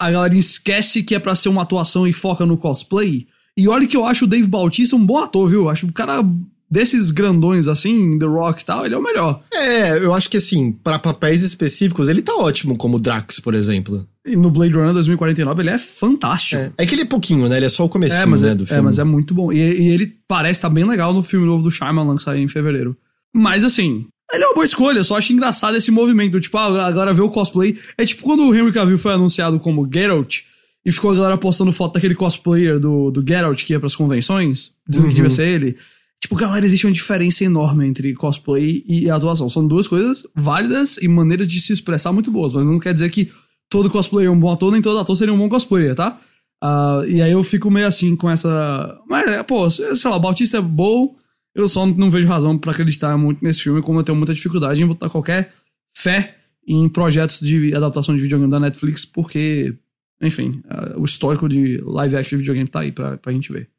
a galera esquece que é pra ser uma atuação e foca no cosplay. E olha que eu acho o Dave Bautista um bom ator, viu? Eu acho o cara desses grandões assim, The Rock e tal, ele é o melhor. É, eu acho que assim, pra papéis específicos, ele tá ótimo, como o Drax, por exemplo. No Blade Runner 2049 ele é fantástico. É, é que ele é pouquinho, né? Ele é só o comecinho, É, né, é, do é, filme. mas é muito bom. E, e ele parece estar bem legal no filme novo do Shyamalan que sai em fevereiro. Mas assim, ele é uma boa escolha, só acho engraçado esse movimento. Tipo, ah, agora ver o cosplay. É tipo quando o Henry Cavill foi anunciado como Geralt e ficou a galera postando foto daquele cosplayer do, do Geralt que ia pras convenções, dizendo Uhum. que devia ser ele. Tipo, galera, existe uma diferença enorme entre cosplay e atuação. São duas coisas válidas e maneiras de se expressar muito boas, mas não quer dizer que todo cosplayer é um bom ator, nem todo ator seria um bom cosplayer, tá? Ah, e aí eu fico meio assim com essa. Mas, é, pô, sei lá, o Bautista é bom, eu só não vejo razão pra acreditar muito nesse filme, como eu tenho muita dificuldade em botar qualquer fé em projetos de adaptação de videogame da Netflix, porque, enfim, ah, o histórico de live action de videogame tá aí pra, pra gente ver.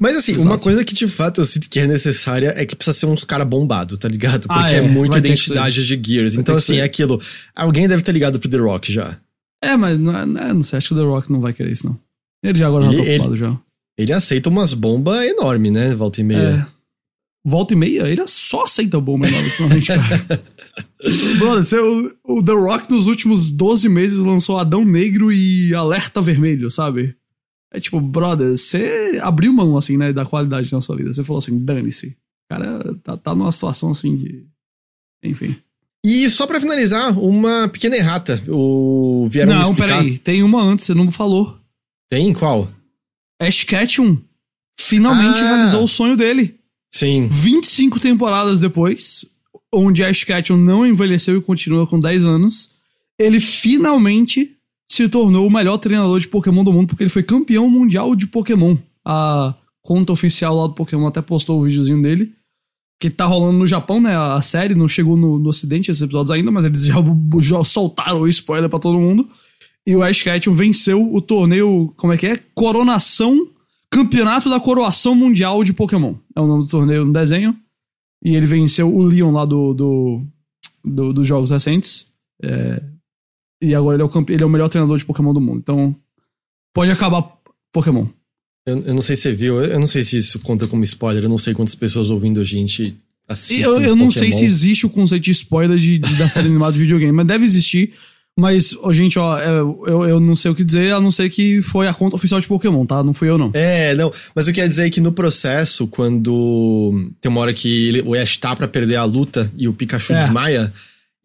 Mas assim, Exato. uma coisa que de fato eu sinto que é necessária é que precisa ser uns cara bombado, tá ligado? Ah, Porque é, é, ter que identidade de Gears. Vai Então, assim, é aquilo. Alguém deve ter ligado pro The Rock já. É, mas não, é- não, é- não sei, acho que o The Rock não vai querer isso, não. Ele já agora já Ele- tá ocupado já. Ele aceita umas bombas enormes, né? Volta e meia. É. Volta e meia, ele só aceita bomba menor ultimamente, cara. Brother, você- o, o The Rock nos últimos 12 meses lançou Adão Negro e Alerta Vermelho, sabe? É tipo, brother, você abriu mão, assim, né, da qualidade na sua vida. Você falou assim, dane-se. O cara tá, tá numa situação assim de. Enfim. E só pra finalizar, uma pequena errata. O vieram não, peraí, tem uma antes, você não falou. Tem qual? Ash Ketchum finalmente Ah. realizou o sonho dele. Sim. 25 temporadas depois, onde Ash Ketchum não envelheceu e continua com 10 anos, ele finalmente se tornou o melhor treinador de Pokémon do mundo, porque ele foi campeão mundial de Pokémon. A conta oficial lá do Pokémon até postou o videozinho dele. Que tá rolando no Japão, né? A série não chegou no, no ocidente esses episódios ainda, mas eles já, já soltaram o spoiler pra todo mundo. E o Ash Ketchum venceu o torneio, como é que é? Coronação, Campeonato da Coroação Mundial de Pokémon. É o nome do torneio no desenho. E ele venceu o Leon lá do, do, do- dos jogos recentes. É, e agora ele é, o campe- ele é o melhor treinador de Pokémon do mundo. Então, pode acabar Pokémon. Eu, eu não sei se você viu, eu não sei se isso conta como spoiler, eu não sei quantas pessoas ouvindo a gente assistem. Eu, eu não sei se existe o conceito de spoiler de, de- da série animada de videogame, mas deve existir. Mas, ó, gente, ó, é, eu, eu não sei o que dizer, a não ser que foi a conta oficial de Pokémon, tá? Não fui eu, não. É, não, mas o que quer dizer é que no processo, quando tem uma hora que ele- o Ash tá pra perder a luta e o Pikachu É. desmaia,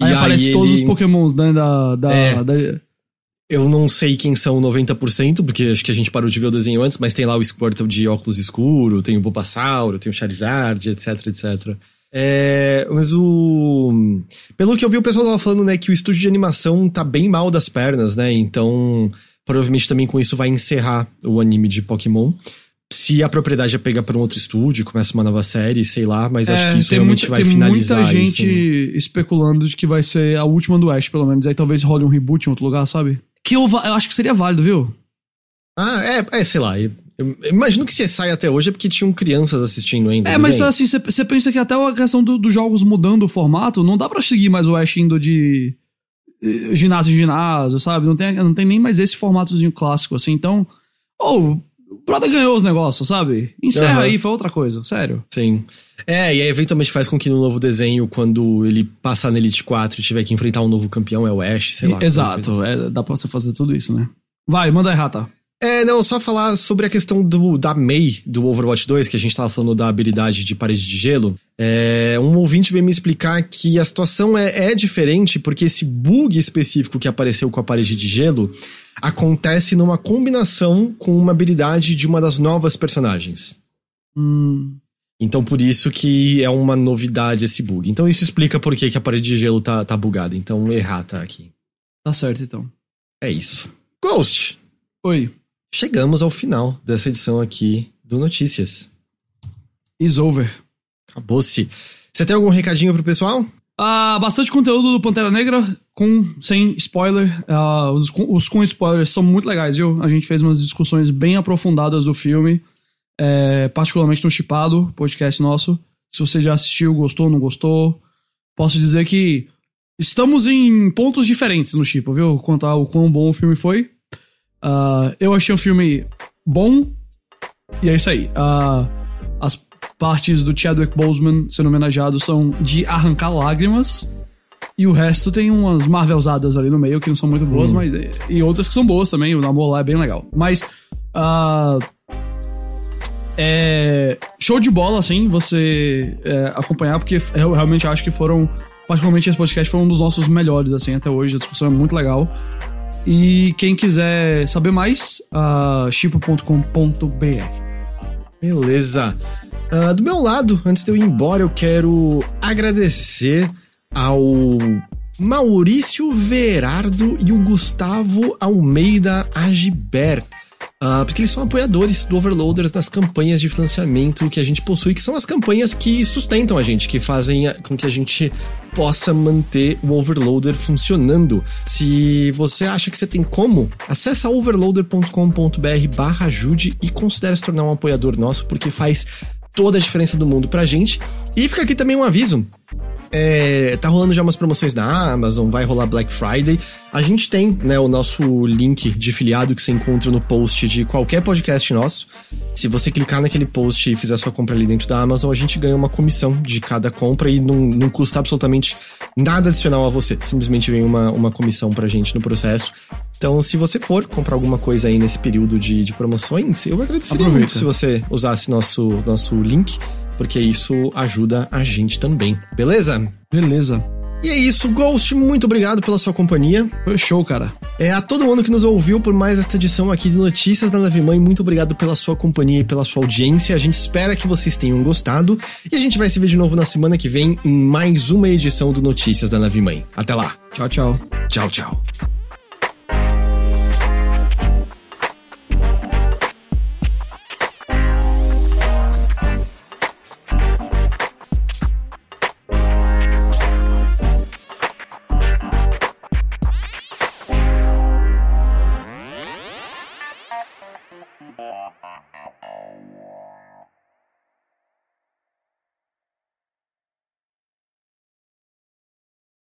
Aí e aparece aí todos ele- os Pokémons né, da, da, É. da- Eu não sei quem são 90%, porque acho que a gente parou de ver o desenho antes, mas tem lá o Squirtle de óculos escuro, tem o Bulbasauro, tem o Charizard, etc, etc. É, mas o... Pelo que eu vi, o pessoal tava falando, né, que o estúdio de animação tá bem mal das pernas, né, então provavelmente também com isso vai encerrar o anime de Pokémon. Se a propriedade já pega pra um outro estúdio, começa uma nova série, sei lá, mas acho É, que isso tem realmente muita, vai tem finalizar muita isso. gente especulando de que vai ser a última do Ash, pelo menos. Aí talvez role um reboot em outro lugar, sabe? Que eu, eu acho que seria válido, viu? Ah, é, é sei lá. Eu, eu imagino que se sai até hoje é porque tinham crianças assistindo ainda. É, mas assim, você pensa que até a questão do- dos jogos mudando o formato, não dá pra seguir mais o Ash indo de eh, ginásio em ginásio, sabe? Não tem, não tem nem mais esse formatozinho clássico, assim. Então, ou o brother ganhou os negócios, sabe? Encerra Aham. aí, foi outra coisa, sério. Sim. É, e aí eventualmente faz com que no novo desenho, quando ele passar na Elite 4 e tiver que enfrentar um novo campeão, é o Ash, sei lá. Exato, assim. é, dá pra você fazer tudo isso, né? Vai, manda errata. É, não, só falar sobre a questão do, da Mei do Overwatch 2, que a gente tava falando da habilidade de parede de gelo. É, um ouvinte veio me explicar que a situação é, é diferente porque esse bug específico que apareceu com a parede de gelo acontece numa combinação com uma habilidade de uma das novas personagens. Hum, Então, por isso que é uma novidade esse bug. Então, isso explica por que, que a parede de gelo tá, tá bugada. Então, errata aqui. tá certo, então. É isso. Ghost, Oi, chegamos ao final dessa edição aqui do Notícias. is over. Acabou-se. Você tem algum recadinho pro pessoal? Ah, bastante conteúdo do Pantera Negra, com, sem spoiler. Ah, os, com- os com spoilers são muito legais, viu? A gente fez umas discussões bem aprofundadas do filme, é, particularmente no Chipado, podcast nosso. Se você já assistiu, gostou, não gostou, posso dizer que estamos em pontos diferentes no Chipo, viu? Quanto ao quão bom o filme foi. Ah, eu achei um filme bom, e é isso aí. Ah, as partes do Chadwick Boseman sendo homenageado são de arrancar lágrimas. E o resto tem umas marvelzadas ali no meio que não são muito boas, mas. E outras que são boas também. O namoro lá é bem legal. Mas. ah, é. Show de bola, assim, você é, acompanhar, porque eu realmente acho que foram. Particularmente esse podcast foi um dos nossos melhores, assim, até hoje. A discussão é muito legal. E quem quiser saber mais, uh, chipo.com.br. Beleza. Ah, do meu lado, antes de eu ir embora, eu quero agradecer ao Maurício Verardo e o Gustavo Almeida Agiber. Ah, porque eles são apoiadores do Overloaders nas campanhas de financiamento que a gente possui, que são as campanhas que sustentam a gente, que fazem com que a gente possa manter o Overloader funcionando. Se você acha que você tem como, acessa overloader.com.br barra ajude e considere se tornar um apoiador nosso, porque faz toda a diferença do mundo pra gente. E fica aqui também um aviso. É, tá rolando já umas promoções na Amazon, vai rolar Black Friday. A gente tem, né, o nosso link de filiado que você encontra no post de qualquer podcast nosso. Se você clicar naquele post e fizer sua compra ali dentro da Amazon, a gente ganha uma comissão de cada compra e não, não custa absolutamente nada adicional a você. Simplesmente vem uma, uma comissão pra gente no processo. Então, se você for comprar alguma coisa aí nesse período de, de promoções, eu agradeceria Aproveita. muito se você usasse nosso, nosso link, porque isso ajuda a gente também. Beleza? Beleza. E é isso, Ghost, muito obrigado pela sua companhia. Foi show, cara. É, a todo mundo que nos ouviu por mais esta edição aqui de Notícias da Nave Mãe, muito obrigado pela sua companhia e pela sua audiência. A gente espera que vocês tenham gostado e a gente vai se ver de novo na semana que vem em mais uma edição do Notícias da Nave Mãe. Até lá. Tchau, tchau. Tchau, tchau.